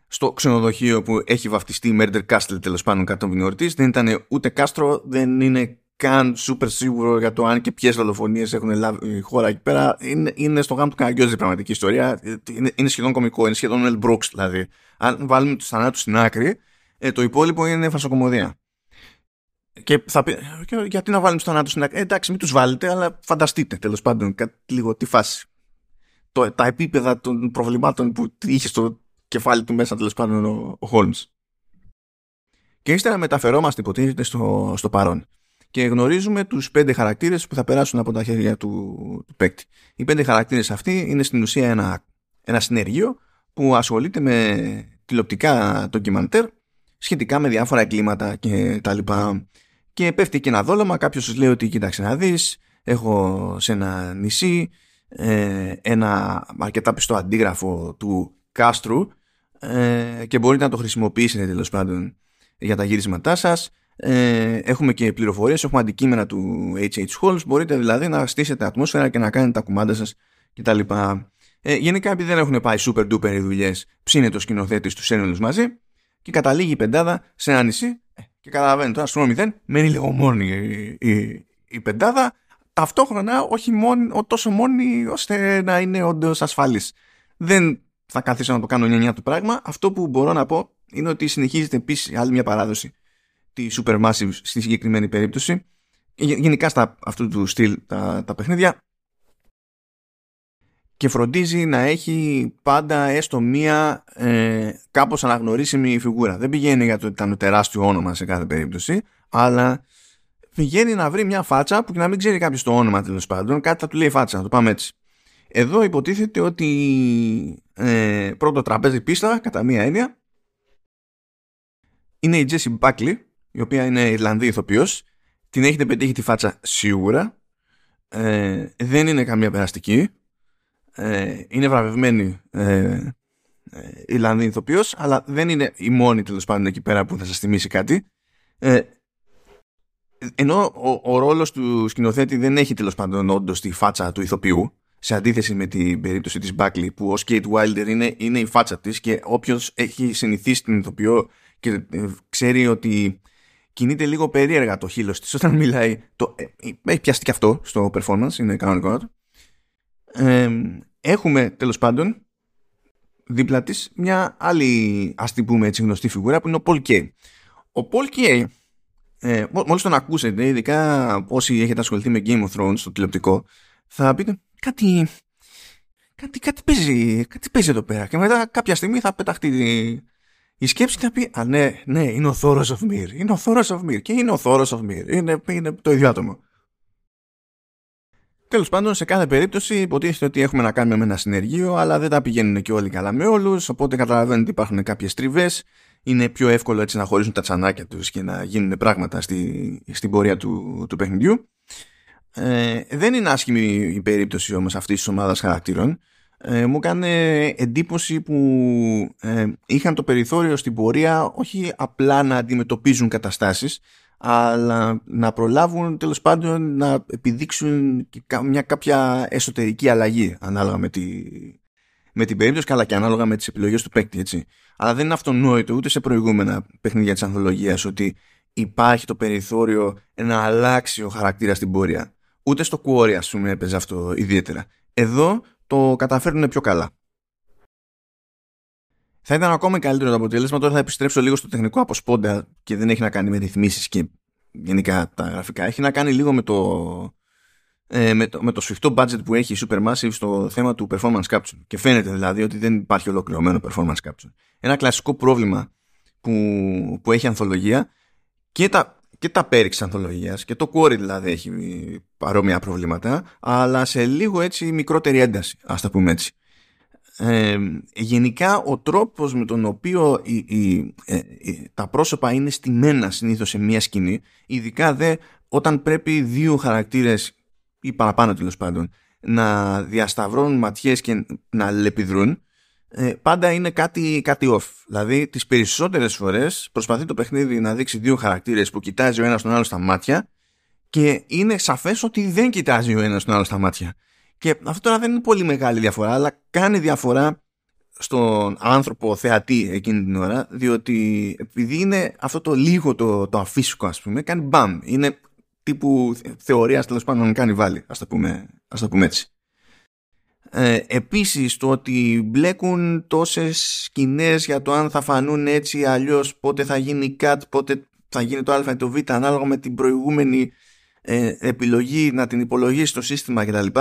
στο ξενοδοχείο που έχει βαφτιστεί Murder Castle τέλος πάντων κατόπιν εορτής. Δεν ήταν ούτε κάστρο, δεν είναι καν σούπερ σίγουρο για το αν και ποιες δολοφονίες έχουν λάβει η χώρα εκεί πέρα. Είναι, είναι στο γάμο του Καραγκιόζη η πραγματική ιστορία. Είναι, είναι σχεδόν κωμικό, είναι σχεδόν Mel Brooks δηλαδή. Αν βάλουμε του θανάτου στην άκρη, ε, το υπόλοιπο είναι φασοκομωδία. Και θα πει, γιατί να βάλουμε του θανάτου στην άκρη; Ε, εντάξει, μην τους βάλετε, αλλά φανταστείτε τέλος πάντων κάτι, λίγο τη φάση. Το, τα επίπεδα των προβλημάτων που είχε στο κεφάλι του μέσα τέλος πάντων ο, ο Holmes. Και ύστερα μεταφερόμαστε υποτίθεται στο, στο παρόν και γνωρίζουμε τους πέντε χαρακτήρες που θα περάσουν από τα χέρια του, του παίκτη. Οι πέντε χαρακτήρες αυτοί είναι στην ουσία ένα, ένα συνεργείο που ασχολείται με τηλεοπτικά ντοκιμαντέρ σχετικά με διάφορα εγκλήματα και τα λοιπά. Και πέφτει και ένα δόλωμα, κάποιος σου λέει ότι κοίταξε να δεις, έχω σε ένα νησί ε, ένα αρκετά πιστό αντίγραφο του κάστρου ε, και μπορείτε να το χρησιμοποιήσετε τέλος πάντων για τα γύρισματά σας ε, έχουμε και πληροφορίες, έχουμε αντικείμενα του H.H. Holmes, μπορείτε δηλαδή να στήσετε ατμόσφαιρα και να κάνετε τα κουμάντα σας κτλ. Ε, γενικά επειδή δεν έχουν πάει super duper οι δουλειές, ψήνεται ο σκηνοθέτης του ένολους μαζί και καταλήγει η πεντάδα σε ένα νησί ε, και καταλαβαίνει τώρα στο 0 μένει λίγο μόνη η, η, η πεντάδα ταυτόχρονα όχι μόνη, τόσο μόνη ώστε να είναι όντως ασφαλής. Δεν θα καθίσω να το κάνω νιά του πράγμα. Αυτό που μπορώ να πω είναι ότι συνεχίζεται επίσης άλλη μια παράδοση τη Supermassive στη συγκεκριμένη περίπτωση γενικά στα αυτού του στυλ τα, τα παιχνίδια και φροντίζει να έχει πάντα έστω μία ε, κάπως αναγνωρίσιμη φιγούρα. Δεν πηγαίνει για το ότι ήταν τεράστιο όνομα σε κάθε περίπτωση, αλλά πηγαίνει να βρει μια φάτσα που και να μην ξέρει κάποιος το όνομα τέλος πάντων, κάτι θα του λέει φάτσα, να το πάμε έτσι. Εδώ υποτίθεται ότι ε, πρώτο τραπέζι πίστα, κατά μία έννοια, είναι η Jessie Buckley, η οποία είναι Ιρλανδή ηθοποιός. Την έχετε πετύχει τη φάτσα σίγουρα. Ε, δεν είναι καμία περαστική. Ε, είναι βραβευμένη ε, ε, Ιρλανδή ηθοποιός, αλλά δεν είναι η μόνη τέλος πάντων εκεί πέρα που θα σας θυμίσει κάτι. Ε, ενώ ο, ο ρόλος του σκηνοθέτη δεν έχει τέλος πάντων όντως τη φάτσα του ηθοποιού, σε αντίθεση με την περίπτωση της Buckley που ο Kate Wilder είναι, είναι η φάτσα της και όποιος έχει συνηθίσει την ηθοποιό και ε, ξέρει ότι κινείται λίγο περίεργα το χείλος της όταν μιλάει το, ε, έχει πιαστεί και αυτό στο performance είναι κανονικό ε, έχουμε τέλος πάντων δίπλα της μια άλλη ας την πούμε έτσι γνωστή φιγούρα που είναι ο Paul Kay ο Paul Kay ε, μόλις τον ακούσετε ειδικά όσοι έχετε ασχοληθεί με Game of Thrones στο τηλεοπτικό θα πείτε κάτι κάτι, κάτι, παίζει, κάτι παίζει εδώ πέρα και μετά κάποια στιγμή θα πεταχτεί η σκέψη θα πει Α, ναι, ναι, είναι ο Θόρος of Mir. Είναι ο Θόρος of Mir. Και είναι ο Θόρος of Mir. Είναι, είναι το ίδιο άτομο. Τέλος πάντων, σε κάθε περίπτωση υποτίθεται ότι έχουμε να κάνουμε με ένα συνεργείο, αλλά δεν τα πηγαίνουν και όλοι καλά με όλους. Οπότε καταλαβαίνετε ότι υπάρχουν κάποιες τριβές. Είναι πιο εύκολο έτσι να χωρίσουν τα τσανάκια τους και να γίνουν πράγματα στη, στην πορεία του, του παιχνιδιού. Ε, δεν είναι άσχημη η περίπτωση όμως αυτής της ομάδας χαρακτήρων ε, μου έκανε εντύπωση που ε, είχαν το περιθώριο στην πορεία όχι απλά να αντιμετωπίζουν καταστάσεις αλλά να προλάβουν τέλος πάντων να επιδείξουν μια κάποια εσωτερική αλλαγή ανάλογα με, τη, με την περίπτωση αλλά και ανάλογα με τις επιλογές του παίκτη έτσι. Αλλά δεν είναι αυτονόητο ούτε σε προηγούμενα παιχνίδια της ανθολογίας ότι υπάρχει το περιθώριο να αλλάξει ο χαρακτήρας στην πορεία. Ούτε στο Quarry ας πούμε έπαιζε αυτό ιδιαίτερα. Εδώ το καταφέρνουν πιο καλά. Θα ήταν ακόμα καλύτερο το αποτέλεσμα. Τώρα θα επιστρέψω λίγο στο τεχνικό από σπόντα και δεν έχει να κάνει με ρυθμίσεις και γενικά τα γραφικά. Έχει να κάνει λίγο με το, ε, με το, με το σφιχτό budget που έχει η Supermassive στο θέμα του performance capture. Και φαίνεται δηλαδή ότι δεν υπάρχει ολοκληρωμένο performance capture. Ένα κλασικό πρόβλημα που, που έχει ανθολογία και τα, και τα πέριξ ανθολογίας και το Quarry δηλαδή έχει παρόμοια προβλήματα αλλά σε λίγο έτσι μικρότερη ένταση ας τα πούμε έτσι ε, γενικά ο τρόπος με τον οποίο ε, τα πρόσωπα είναι στημένα συνήθως σε μία σκηνή ειδικά δε όταν πρέπει δύο χαρακτήρες ή παραπάνω τέλος πάντων να διασταυρώνουν ματιές και να λεπιδρούν ε, πάντα είναι κάτι, κάτι off. Δηλαδή, τις περισσότερες φορές προσπαθεί το παιχνίδι να δείξει δύο χαρακτήρες που κοιτάζει ο ένας τον άλλο στα μάτια και είναι σαφές ότι δεν κοιτάζει ο ένας τον άλλο στα μάτια. Και αυτό τώρα δεν είναι πολύ μεγάλη διαφορά, αλλά κάνει διαφορά στον άνθρωπο θεατή εκείνη την ώρα, διότι επειδή είναι αυτό το λίγο το, το αφύσικο, ας πούμε, κάνει μπαμ. Είναι τύπου θεωρίας τέλος πάντων κάνει βάλει, ας το πούμε, ας το πούμε έτσι. Ε, επίσης το ότι μπλέκουν τόσες σκηνές για το αν θα φανούν έτσι αλλιώς πότε θα γίνει cut, πότε θα γίνει το α ή το β ανάλογα με την προηγούμενη ε, επιλογή να την υπολογίσει στο σύστημα κτλ.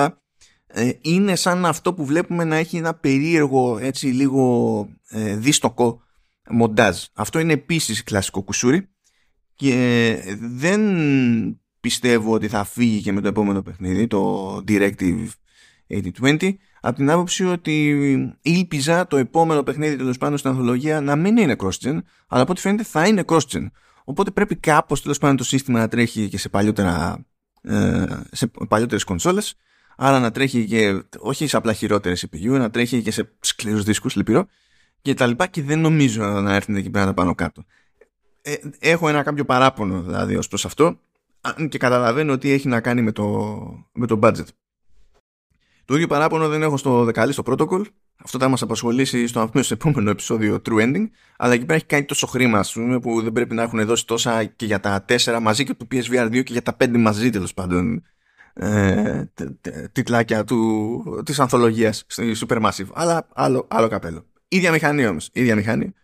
Ε, είναι σαν αυτό που βλέπουμε να έχει ένα περίεργο έτσι λίγο ε, δίστοκο μοντάζ. Αυτό είναι επίσης κλασικό κουσούρι και δεν πιστεύω ότι θα φύγει και με το επόμενο παιχνίδι το Directive 80-20 από την άποψη ότι ήλπιζα το επόμενο παιχνίδι τέλος πάντων στην ανθολογία να μην είναι cross-gen, αλλά από ό,τι φαίνεται θα είναι cross-gen. Οπότε πρέπει κάπως τέλος πάντων το σύστημα να τρέχει και σε, παλιότερα, ε, σε παλιότερες κονσόλες. Άρα να τρέχει και όχι σε απλά χειρότερες CPU, να τρέχει και σε σκληρούς δίσκους, λυπηρό και τα λοιπά. Και δεν νομίζω να έρθουν εκεί πέρα πάνω κάτω. Ε, έχω ένα κάποιο παράπονο δηλαδή ως προς αυτό. Και καταλαβαίνω ότι έχει να κάνει με το, με το budget. Το ίδιο παράπονο δεν έχω στο δεκαλίστο protocol. Αυτό θα μας απασχολήσει στο επόμενο επεισόδιο True Ending. Αλλά εκεί πέρα έχει κάνει τόσο χρήμα, ας πούμε, που δεν πρέπει να έχουν δώσει τόσα και για τα 4 μαζί και του PSVR 2 και για τα 5 μαζί τέλος πάντων. Ε, τιτλάκια του, της ανθολογίας στη Supermassive. Αλλά άλλο, άλλο καπέλο. Ίδια μηχανή όμως, ίδια μηχανή.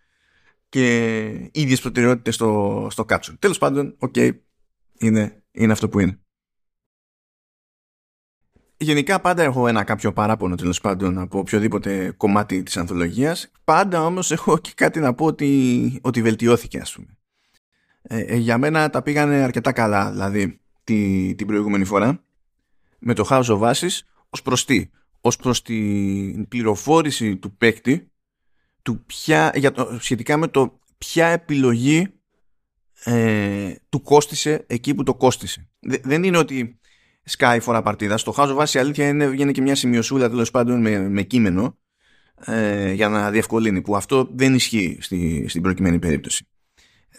Και ίδιες προτεραιότητες στο, στο capsule τέλος πάντων, OK, okay, είναι, είναι αυτό που είναι. Γενικά πάντα έχω ένα κάποιο παράπονο τέλος πάντων από οποιοδήποτε κομμάτι της ανθολογίας. Πάντα όμως έχω και κάτι να πω ότι, ότι βελτιώθηκε ας πούμε. Ε, ε, για μένα τα πήγανε αρκετά καλά δηλαδή τη, την προηγούμενη φορά με το House of Ashes ως προς τι; Ως προς την πληροφόρηση του παίκτη του ποια, για το, σχετικά με το ποια επιλογή ε, του κόστισε εκεί που το κόστισε. δεν είναι ότι Sky φορά παρτίδα. Στο House of Ashes η αλήθεια είναι βγαίνει και μια σημειωσούλα τέλος πάντων με, με κείμενο ε, για να διευκολύνει που αυτό δεν ισχύει στη, στην προκειμένη περίπτωση.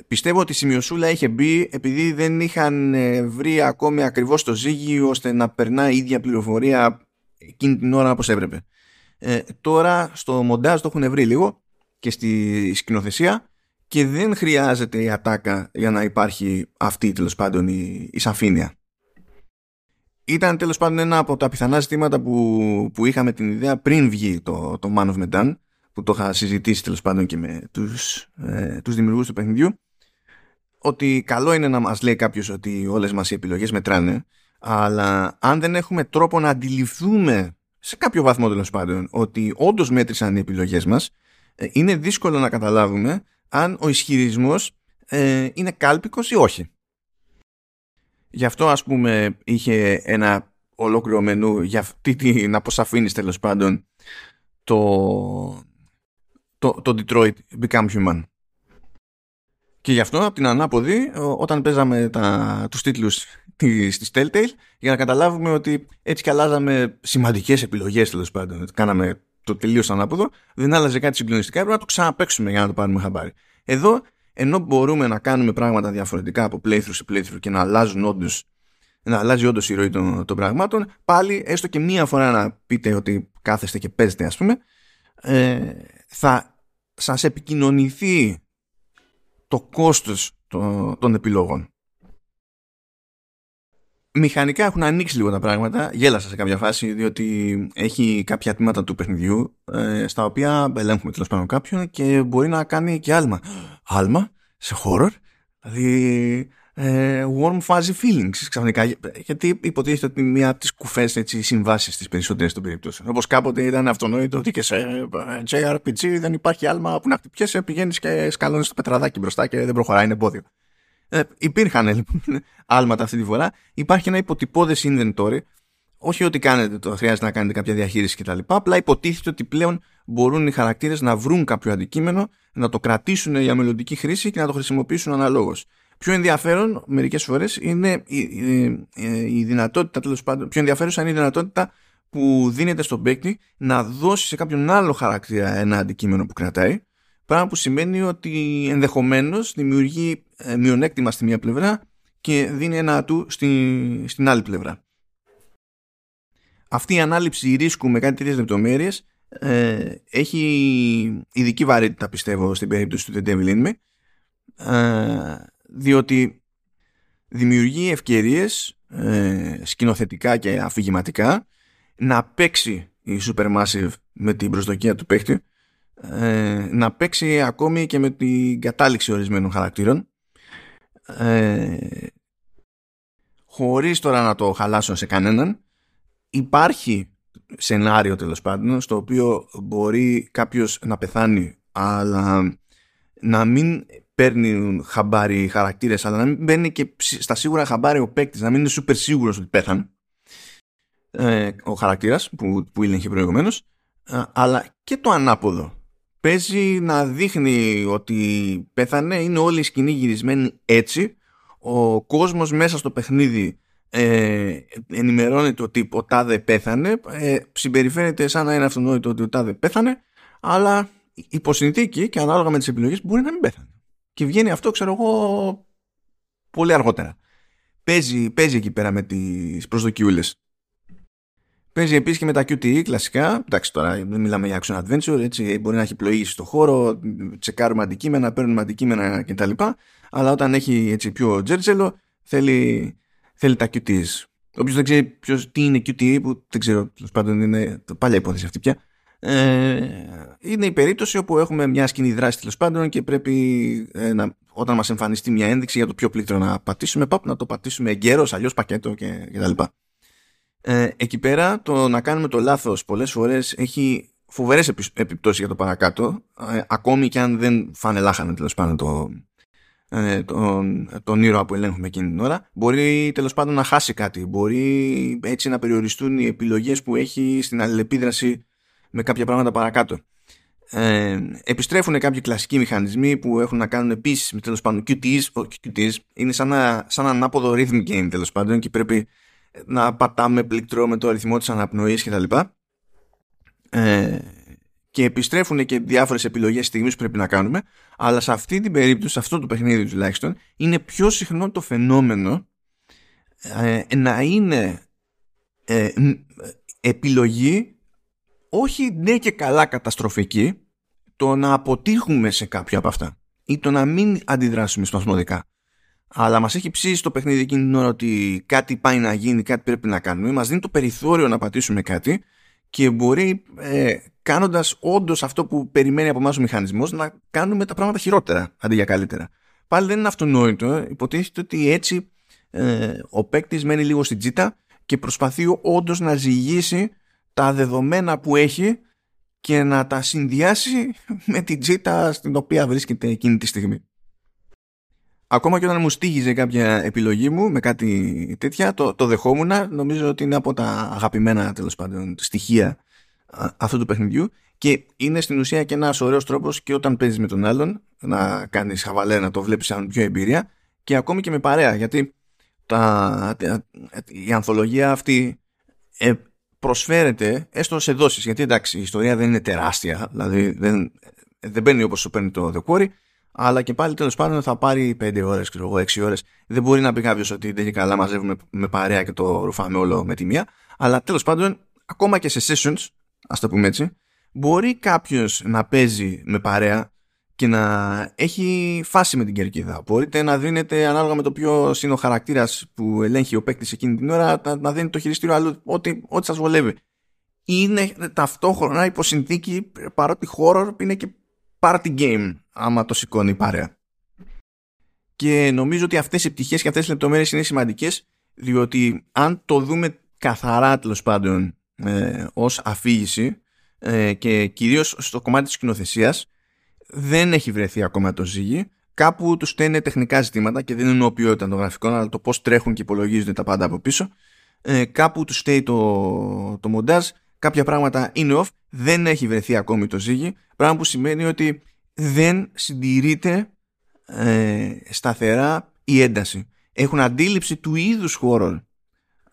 Πιστεύω ότι η σημειωσούλα είχε μπει επειδή δεν είχαν ε, βρει ακόμη ακριβώς το ζύγι ώστε να περνάει η ίδια πληροφορία εκείνη την ώρα όπως έπρεπε. Ε, τώρα στο μοντάζ το έχουν βρει λίγο και στη σκηνοθεσία και δεν χρειάζεται η ατάκα για να υπάρχει αυτή τέλος πάντων η, η σαφήνεια ήταν τέλος πάντων ένα από τα πιθανά ζητήματα που, που είχαμε την ιδέα πριν βγει το, το Man of Medan που το είχα συζητήσει τέλος πάντων και με τους, ε, τους δημιουργούς του παιχνιδιού ότι καλό είναι να μας λέει κάποιος ότι όλες μας οι επιλογές μετράνε αλλά αν δεν έχουμε τρόπο να αντιληφθούμε σε κάποιο βαθμό τέλος πάντων ότι όντως μέτρησαν οι επιλογές μας ε, είναι δύσκολο να καταλάβουμε αν ο ισχυρισμός ε, είναι κάλπικος ή όχι. Γι' αυτό ας πούμε είχε ένα ολόκληρο μενού για αυτή την αποσαφήνιση τέλος πάντων το, το, το Detroit Become Human. Και γι' αυτό από την ανάποδη όταν παίζαμε τα, τους τίτλους της, της Telltale για να καταλάβουμε ότι έτσι και αλλάζαμε σημαντικές επιλογές τέλος πάντων. Κάναμε το τελείως ανάποδο, δεν άλλαζε κάτι συγκλονιστικά, έπρεπε να το ξαναπέξουμε για να το πάρουμε χαμπάρι. Εδώ ενώ μπορούμε να κάνουμε πράγματα διαφορετικά από playthrough σε playthrough και να αλλάζουν όντως να αλλάζει όντως η ροή των, των πραγμάτων, πάλι έστω και μία φορά να πείτε ότι κάθεστε και παίζετε, ας πούμε, ε, θα σας επικοινωνηθεί το κόστος των, των επιλογών. Μηχανικά έχουν ανοίξει λίγο τα πράγματα. Γέλασα σε κάποια φάση, διότι έχει κάποια τμήματα του παιχνιδιού ε, στα οποία ελέγχουμε τέλος πάντων κάποιον και μπορεί να κάνει και άλμα. Άλμα σε horror. Δηλαδή ε, warm fuzzy feelings ξαφνικά. Γιατί υποτίθεται ότι μία από τις κουφές συμβάσεις της περισσότερε των περιπτώσεων. Όπως κάποτε ήταν αυτονόητο ότι και σε ε, JRPG δεν υπάρχει άλμα που να χτυπιέσαι, πηγαίνεις και σκαλώνεις το πετραδάκι μπροστά και δεν προχωράει, είναι εμπόδιο. Ε, υπήρχαν λοιπόν άλματα αυτή τη φορά. Υπάρχει ένα υποτυπώδες inventory. Όχι ότι κάνετε, το χρειάζεται να κάνετε κάποια διαχείριση κτλ. Απλά υποτίθεται ότι πλέον μπορούν οι χαρακτήρες να βρουν κάποιο αντικείμενο, να το κρατήσουν για μελλοντική χρήση και να το χρησιμοποιήσουν αναλόγως. Πιο ενδιαφέρον μερικές φορές είναι η, η, η, δυνατότητα, τέλος πάντων, πιο ενδιαφέρουσα είναι η δυνατότητα που δίνεται στον παίκτη να δώσει σε κάποιον άλλο χαρακτήρα ένα αντικείμενο που κρατάει Πράγμα που σημαίνει ότι ενδεχομένως δημιουργεί ε, μειονέκτημα στη μία πλευρά και δίνει ένα του στη, στην άλλη πλευρά. Αυτή η ανάληψη ρίσκου με κάτι τέτοιες λεπτομέρειες ε, έχει ειδική βαρύτητα πιστεύω στην περίπτωση του The Devil In Me ε, διότι δημιουργεί ευκαιρίες ε, σκηνοθετικά και αφηγηματικά να παίξει η Supermassive με την προσδοκία του παίχτη ε, να παίξει ακόμη και με την κατάληξη ορισμένων χαρακτήρων ε, χωρίς τώρα να το χαλάσω σε κανέναν υπάρχει σενάριο τέλος πάντων στο οποίο μπορεί κάποιος να πεθάνει αλλά να μην παίρνει χαμπάρι οι χαρακτήρες αλλά να μην μπαίνει και στα σίγουρα χαμπάρι ο παίκτης, να μην είναι super σίγουρος ότι πέθανε ε, ο χαρακτήρας που, που έλεγχε προηγουμένως ε, αλλά και το ανάποδο παίζει να δείχνει ότι πέθανε, είναι όλη η σκηνή γυρισμένη έτσι. Ο κόσμος μέσα στο παιχνίδι ε, ενημερώνεται ότι ο τάδε πέθανε, ε, συμπεριφέρεται σαν να είναι αυτονόητο ότι ο τάδε πέθανε, αλλά υποσυνθήκη και ανάλογα με τις επιλογές μπορεί να μην πέθανε. Και βγαίνει αυτό, ξέρω εγώ, πολύ αργότερα. Παίζει, παίζει εκεί πέρα με τις προσδοκιούλες. Παίζει επίσης και με τα QTE κλασικά. Εντάξει, τώρα δεν μιλάμε για action adventure. Έτσι, μπορεί να έχει πλοήσει στο χώρο, τσεκάρουμε αντικείμενα, παίρνουμε αντικείμενα κτλ. Αλλά όταν έχει έτσι πιο τζέρτζελο, θέλει, θέλει τα QTEs. Όποιος δεν ξέρει ποιος, τι είναι QTE, που δεν ξέρω, τέλος πάντων είναι παλιά υπόθεση αυτή πια. Ε, είναι η περίπτωση όπου έχουμε μια σκηνή δράση τέλος πάντων και πρέπει ε, να, όταν μας εμφανιστεί μια ένδειξη για το πιο πλήκτρο να πατήσουμε, πάμε να το πατήσουμε εγκαίρως, αλλιώς πακέτο κτλ. Ε, εκεί πέρα το να κάνουμε το λάθος πολλές φορές έχει φοβερές επιπτώσεις για το παρακάτω ε, ακόμη και αν δεν φάνε λάχανε τέλος πάντων το, ε, τον, τον ήρωα που ελέγχουμε εκείνη την ώρα μπορεί τέλος πάντων να χάσει κάτι μπορεί έτσι να περιοριστούν οι επιλογές που έχει στην αλληλεπίδραση με κάποια πράγματα παρακάτω. Ε, επιστρέφουν κάποιοι κλασικοί μηχανισμοί που έχουν να κάνουν επίσης με τέλος πάντων QTs, QTs είναι σαν, ένα, σαν ένα ανάποδο rhythm game τέλος πάντων και πρέπει να πατάμε πληκτρό με το αριθμό της αναπνοής και τα λοιπά. Ε, και επιστρέφουν και διάφορες επιλογές στιγμής που πρέπει να κάνουμε αλλά σε αυτή την περίπτωση, σε αυτό το παιχνίδι τουλάχιστον είναι πιο συχνό το φαινόμενο ε, να είναι ε, επιλογή όχι ναι και καλά καταστροφική το να αποτύχουμε σε κάποιο από αυτά ή το να μην αντιδράσουμε σπασμωδικά αλλά μας έχει ψήσει το παιχνίδι εκείνη την ώρα ότι κάτι πάει να γίνει, κάτι πρέπει να κάνουμε, μας δίνει το περιθώριο να πατήσουμε κάτι και μπορεί ε, κάνοντας όντως αυτό που περιμένει από εμάς ο μηχανισμός να κάνουμε τα πράγματα χειρότερα αντί για καλύτερα. Πάλι δεν είναι αυτονόητο, υποτίθεται ότι έτσι ε, ο παίκτης μένει λίγο στην τζίτα και προσπαθεί όντως να ζυγίσει τα δεδομένα που έχει και να τα συνδυάσει με την τζίτα στην οποία βρίσκεται εκείνη τη στιγμή ακόμα και όταν μου στήγιζε κάποια επιλογή μου με κάτι τέτοια, το, το δεχόμουν. Νομίζω ότι είναι από τα αγαπημένα τέλος πάντων στοιχεία αυτού του παιχνιδιού και είναι στην ουσία και ένας ωραίος τρόπος και όταν παίζεις με τον άλλον να κάνεις χαβαλέ, να το βλέπεις σαν πιο εμπειρία και ακόμη και με παρέα. Γιατί τα, η ανθολογία αυτή ε, προσφέρεται έστω σε δόσεις. Γιατί εντάξει, η ιστορία δεν είναι τεράστια, δηλαδή δεν, δεν μπαίνει όπως σου παίρνει το The Quarry, αλλά και πάλι τέλος πάντων θα πάρει 5 ώρες, ξέρω εγώ, 6 ώρες. Δεν μπορεί να πει κάποιος ότι δεν είναι καλά, μαζεύουμε με παρέα και το ρουφάμε όλο με τη μία. Αλλά τέλος πάντων, ακόμα και σε sessions, ας το πούμε έτσι, μπορεί κάποιος να παίζει με παρέα και να έχει φάση με την κερκίδα. Μπορείτε να δίνετε ανάλογα με το ποιο είναι ο χαρακτήρας που ελέγχει ο παίκτης εκείνη την ώρα, να δίνει το χειριστήριο αλλού, ό,τι, ό,τι σας βολεύει. Είναι ταυτόχρονα υποσυνθήκη παρότι χώρο είναι και party game άμα το σηκώνει παρέα. Και νομίζω ότι αυτές οι πτυχές και αυτές οι λεπτομέρειες είναι σημαντικές διότι αν το δούμε καθαρά τέλος πάντων ε, ως αφήγηση ε, και κυρίως στο κομμάτι της σκηνοθεσία, δεν έχει βρεθεί ακόμα το ζύγι κάπου του στέλνει τεχνικά ζητήματα και δεν εννοώ ποιότητα των γραφικών αλλά το πώς τρέχουν και υπολογίζονται τα πάντα από πίσω. Ε, κάπου του στέλνει το, το μοντάζ. Κάποια πράγματα είναι off. Δεν έχει βρεθεί ακόμη το ζύγι πράγμα που σημαίνει ότι δεν συντηρείται ε, σταθερά η ένταση. Έχουν αντίληψη του είδους χώρων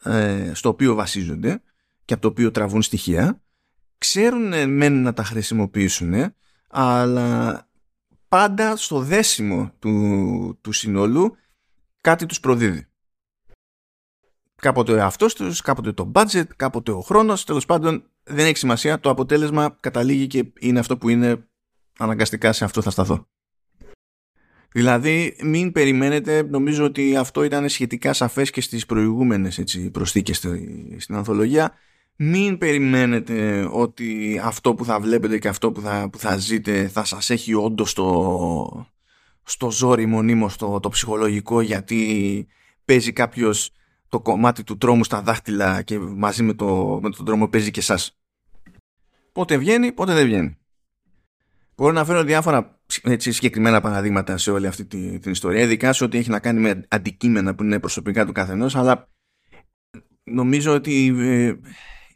ε, στο οποίο βασίζονται και από το οποίο τραβούν στοιχεία. Ξέρουν μεν να τα χρησιμοποιήσουν, αλλά πάντα στο δέσιμο του, του συνόλου κάτι τους προδίδει. Κάποτε ο εαυτός τους, κάποτε το budget, κάποτε ο χρόνος. Τέλος πάντων, δεν έχει σημασία. Το αποτέλεσμα καταλήγει και είναι αυτό που είναι αναγκαστικά σε αυτό θα σταθώ. Δηλαδή μην περιμένετε, νομίζω ότι αυτό ήταν σχετικά σαφές και στις προηγούμενες έτσι, προσθήκες στην ανθολογία, μην περιμένετε ότι αυτό που θα βλέπετε και αυτό που θα, που θα ζείτε θα σας έχει όντως στο, στο ζόρι μονίμως το, το ψυχολογικό γιατί παίζει κάποιος το κομμάτι του τρόμου στα δάχτυλα και μαζί με, το, με τον τρόμο παίζει και εσάς. Πότε βγαίνει, πότε δεν βγαίνει. Μπορώ να φέρω διάφορα έτσι, συγκεκριμένα παραδείγματα σε όλη αυτή την, την ιστορία, ειδικά σε ό,τι έχει να κάνει με αντικείμενα που είναι προσωπικά του καθενός, αλλά νομίζω ότι ε,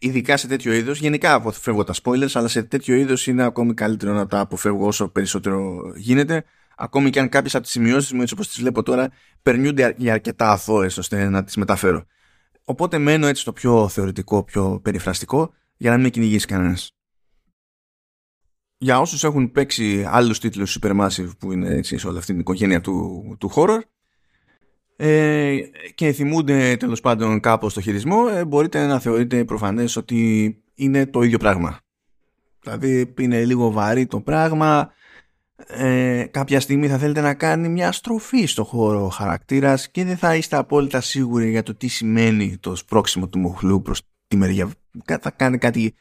ειδικά σε τέτοιο είδος, γενικά αποφεύγω τα spoilers, αλλά σε τέτοιο είδος είναι ακόμη καλύτερο να τα αποφεύγω όσο περισσότερο γίνεται. Ακόμη και αν κάποιες από τις σημειώσεις μου, έτσι όπως τις βλέπω τώρα, περνιούνται για αρκετά αθώες ώστε να τις μεταφέρω. Οπότε μένω έτσι στο πιο θεωρητικό, πιο περιφραστικό, για να μην με κυνηγήσει κανένας για όσους έχουν παίξει άλλους τίτλους Supermassive που είναι έτσι, σε όλη αυτή την οικογένεια του, του horror ε, και θυμούνται τέλος πάντων κάπως το χειρισμό ε, μπορείτε να θεωρείτε προφανές ότι είναι το ίδιο πράγμα. Δηλαδή είναι λίγο βαρύ το πράγμα. Ε, κάποια στιγμή θα θέλετε να κάνει μια στροφή στο χώρο χαρακτήρας και δεν θα είστε απόλυτα σίγουροι για το τι σημαίνει το σπρώξιμο του μοχλού προς τη μεριά. Θα κάνει κάτι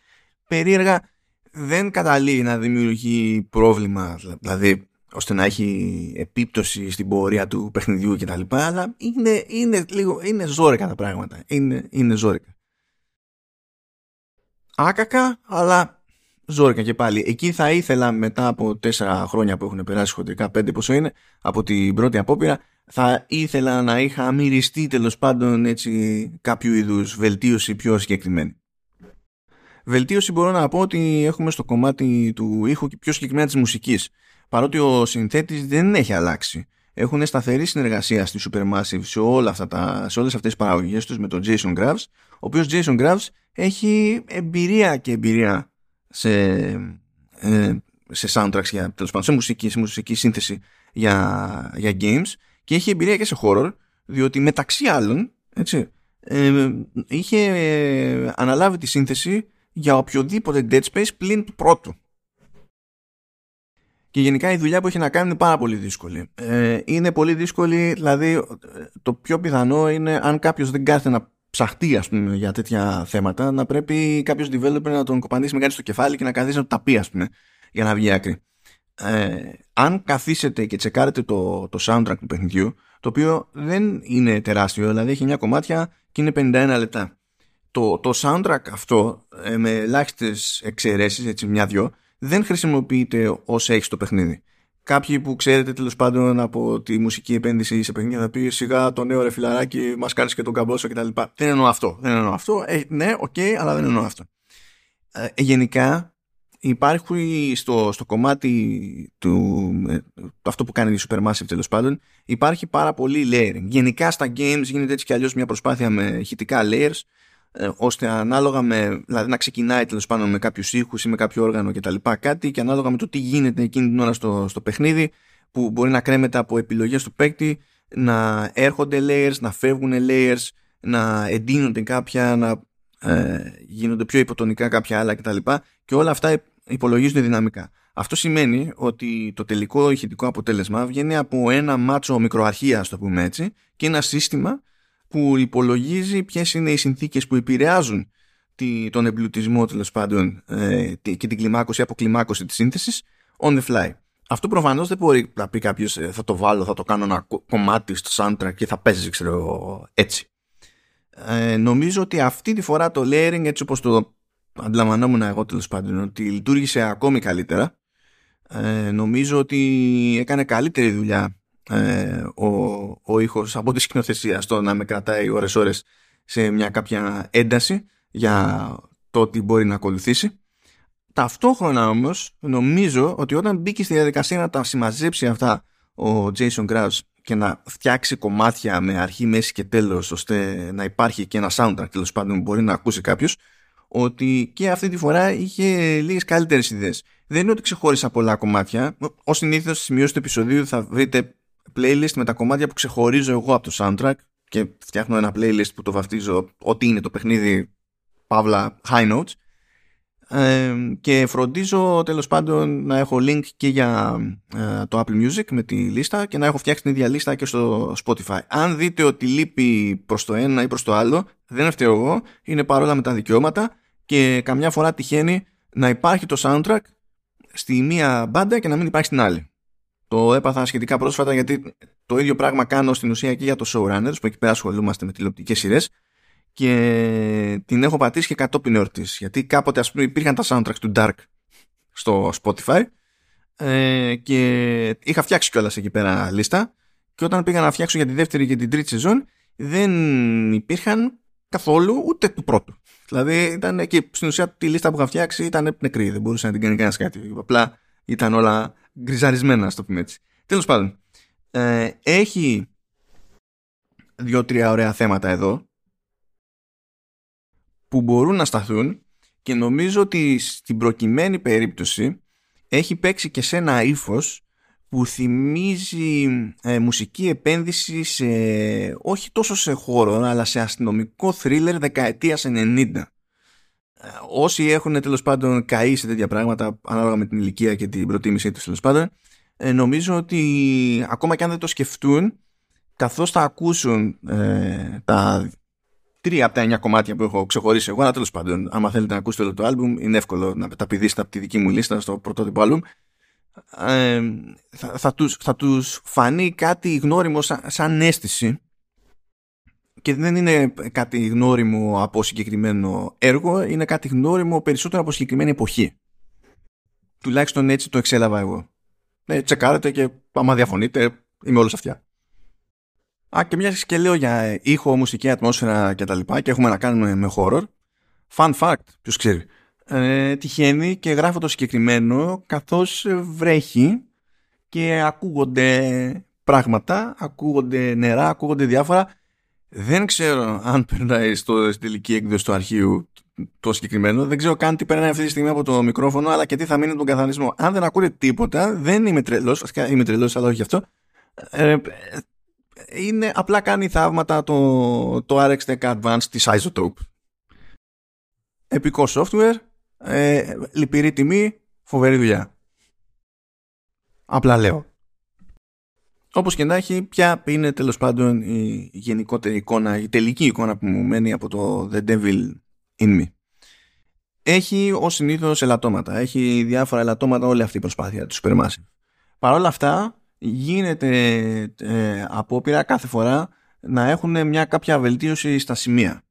περίεργα. Δεν καταλήγει να δημιουργεί πρόβλημα, δηλαδή ώστε να έχει επίπτωση στην πορεία του παιχνιδιού κτλ. Αλλά είναι, είναι, λίγο, είναι ζόρικα τα πράγματα. Είναι, είναι ζόρικα. άκακα, αλλά ζόρικα και πάλι. Εκεί θα ήθελα μετά από τέσσερα χρόνια που έχουν περάσει χοντρικά, πέντε πόσο είναι, από την πρώτη απόπειρα, θα ήθελα να είχα μυριστεί τέλος πάντων έτσι κάποιο είδους βελτίωση πιο συγκεκριμένη. Βελτίωση μπορώ να πω ότι έχουμε στο κομμάτι του ήχου και πιο συγκεκριμένα της μουσικής. Παρότι ο συνθέτης δεν έχει αλλάξει. Έχουν σταθερή συνεργασία στη Supermassive σε, όλα αυτά τα, σε όλες αυτές τις παραγωγές τους με τον Jason Graves, ο οποίος Jason Graves έχει εμπειρία και εμπειρία σε, ε, σε soundtracks, για, τέλος πάντων, σε μουσική, σε μουσική σύνθεση για, για games και έχει εμπειρία και σε horror, διότι μεταξύ άλλων έτσι, ε, είχε ε, αναλάβει τη σύνθεση για οποιοδήποτε Dead Space πλην του πρώτου. Και γενικά η δουλειά που έχει να κάνει είναι πάρα πολύ δύσκολη. Ε, είναι πολύ δύσκολη, δηλαδή το πιο πιθανό είναι αν κάποιος δεν κάθεται να ψαχτεί ας πούμε, για τέτοια θέματα, να πρέπει κάποιος developer να τον κοπανίσει με κάτι στο κεφάλι και να καθίσει να το τα πει ας πούμε, για να βγει άκρη. Ε, αν καθίσετε και τσεκάρετε το, το soundtrack του παιχνιδιού, το οποίο δεν είναι τεράστιο, δηλαδή έχει 9 κομμάτια και είναι 51 λεπτά το, το soundtrack αυτό ε, με ελάχιστες εξαιρέσεις, έτσι μια-δυο, δεν χρησιμοποιείται όσο έχει το παιχνίδι. Κάποιοι που ξέρετε τέλος πάντων από τη μουσική επένδυση σε παιχνίδια θα πει σιγά το νέο ρε φιλαράκι, μας κάνεις και τον καμπόσο κτλ. Δεν εννοώ αυτό. Δεν εννοώ αυτό. Ε, ναι, OK, okay, αλλά δεν εννοώ αυτό. Ε, γενικά υπάρχει στο, στο κομμάτι του ε, αυτό που κάνει η Supermassive τέλος πάντων υπάρχει πάρα πολύ layering. Γενικά στα games γίνεται έτσι κι αλλιώς μια προσπάθεια με ηχητικά layers ε, ώστε ανάλογα με, δηλαδή να ξεκινάει τέλος πάντων με κάποιους ήχους ή με κάποιο όργανο κτλ. Κάτι και ανάλογα με το τι γίνεται εκείνη την ώρα στο, στο παιχνίδι, που μπορεί να κρέμεται από επιλογές του παίκτη, να έρχονται layers, να φεύγουν layers, να εντείνονται κάποια, να ε, γίνονται πιο υποτονικά κάποια άλλα κτλ. Και, και όλα αυτά υπολογίζονται δυναμικά. Αυτό σημαίνει ότι το τελικό ηχητικό αποτέλεσμα βγαίνει από ένα μάτσο μικροαρχίας, το πούμε έτσι, και ένα σύστημα που υπολογίζει ποιες είναι οι συνθήκες που επηρεάζουν τον εμπλουτισμό τέλος πάντων ε, και την κλιμάκωση αποκλιμάκωση της σύνθεσης on the fly. Αυτό προφανώς δεν μπορεί να πει κάποιος ε, θα το βάλω, θα το κάνω ένα κομμάτι στο soundtrack και θα παίζει ξέρω έτσι. Ε, νομίζω ότι αυτή τη φορά το layering έτσι όπως το αντιλαμβανόμουν εγώ τέλος πάντων ότι λειτουργήσε ακόμη καλύτερα ε, νομίζω ότι έκανε καλύτερη δουλειά ε, ο, ο ήχος από τη σκηνοθεσία στο να με κρατάει ώρες ώρες σε μια κάποια ένταση για το ότι μπορεί να ακολουθήσει. Ταυτόχρονα όμως νομίζω ότι όταν μπήκε στη διαδικασία να τα συμμαζέψει αυτά ο Jason Krause και να φτιάξει κομμάτια με αρχή, μέση και τέλος ώστε να υπάρχει και ένα soundtrack τέλος πάντων που μπορεί να ακούσει κάποιος ότι και αυτή τη φορά είχε λίγες καλύτερες ιδέες. Δεν είναι ότι ξεχώρισα πολλά κομμάτια. Ω συνήθως στη σημειώση του επεισοδίου θα βρείτε playlist με τα κομμάτια που ξεχωρίζω εγώ από το soundtrack και φτιάχνω ένα playlist που το βαφτίζω ό,τι είναι το παιχνίδι παύλα high notes ε, και φροντίζω τέλος πάντων να έχω link και για ε, το Apple Music με τη λίστα και να έχω φτιάξει την ίδια λίστα και στο Spotify. Αν δείτε ότι λείπει προς το ένα ή προς το άλλο, δεν φταίω εγώ, είναι παρόλα με τα δικαιώματα και καμιά φορά τυχαίνει να υπάρχει το soundtrack στη μία μπάντα και να μην υπάρχει στην άλλη. Το έπαθα σχετικά πρόσφατα γιατί το ίδιο πράγμα κάνω στην ουσία και για το Showrunners που εκεί πέρα ασχολούμαστε με τηλεοπτικές σειρές και την έχω πατήσει και κατόπιν εορτής γιατί κάποτε ας πούμε υπήρχαν τα soundtracks του Dark στο Spotify ε, και είχα φτιάξει κιόλας εκεί πέρα λίστα και όταν πήγα να φτιάξω για τη δεύτερη και την τρίτη σεζόν δεν υπήρχαν καθόλου ούτε του πρώτου. Δηλαδή ήταν και στην ουσία τη λίστα που είχα φτιάξει ήταν νεκρή, δεν μπορούσε να την κάνει κανένας κάτι. Απλά ήταν όλα γκριζαρισμένα, ας το πούμε έτσι. Τέλος πάντων, ε, έχει δύο-τρία ωραία θέματα εδώ που μπορούν να σταθούν και νομίζω ότι στην προκειμένη περίπτωση έχει παίξει και σε ένα ύφος που θυμίζει ε, μουσική επένδυση σε όχι τόσο σε χώρο αλλά σε αστυνομικό θρίλερ δεκαετίας 90 όσοι έχουν τέλος πάντων καεί σε τέτοια πράγματα ανάλογα με την ηλικία και την προτίμησή τους τέλος πάντων ε, νομίζω ότι ακόμα και αν δεν το σκεφτούν καθώς θα ακούσουν ε, τα τρία από τα εννιά κομμάτια που έχω ξεχωρίσει εγώ αλλά τέλος πάντων άμα θέλετε να ακούσετε όλο το άλμπουμ είναι εύκολο να τα πηδήσετε από τη δική μου λίστα στο πρωτότυπο άλμπουμ. Ε, θα, θα, τους, θα τους φανεί κάτι γνώριμο σαν, σαν αίσθηση και δεν είναι κάτι γνώριμο από συγκεκριμένο έργο, είναι κάτι γνώριμο περισσότερο από συγκεκριμένη εποχή. Τουλάχιστον έτσι το εξέλαβα εγώ. Ε, τσεκάρετε και άμα διαφωνείτε, είμαι όλος αυτιά. Α, και μιας και λέω για ήχο, μουσική, ατμόσφαιρα κτλ. Και, τα λοιπά, και έχουμε να κάνουμε με horror. Fun fact, ποιος ξέρει. Ε, τυχαίνει και γράφω το συγκεκριμένο καθώς βρέχει και ακούγονται πράγματα, ακούγονται νερά, ακούγονται διάφορα. Δεν ξέρω αν περνάει στο, στην τελική έκδοση του αρχείου το συγκεκριμένο. Δεν ξέρω καν τι περνάει αυτή τη στιγμή από το μικρόφωνο, αλλά και τι θα μείνει τον καθαρισμό. Αν δεν ακούτε τίποτα, δεν είμαι τρελός. Είμαι τρελός, αλλά όχι γι' αυτό. Ε, είναι απλά κάνει θαύματα το, το RX10 Advanced της Isotope. Επικό software, ε, λυπηρή τιμή, φοβερή δουλειά. Απλά λέω. Όπως και να έχει, ποια είναι τέλος πάντων η γενικότερη εικόνα, η τελική εικόνα που μου μένει από το The Devil in Me. Έχει ως συνήθως ελαττώματα. Έχει διάφορα ελαττώματα όλη αυτή η προσπάθεια του Supermassive. Παρ' όλα αυτά, γίνεται ε, απόπειρα κάθε φορά να έχουν μια κάποια βελτίωση στα σημεία.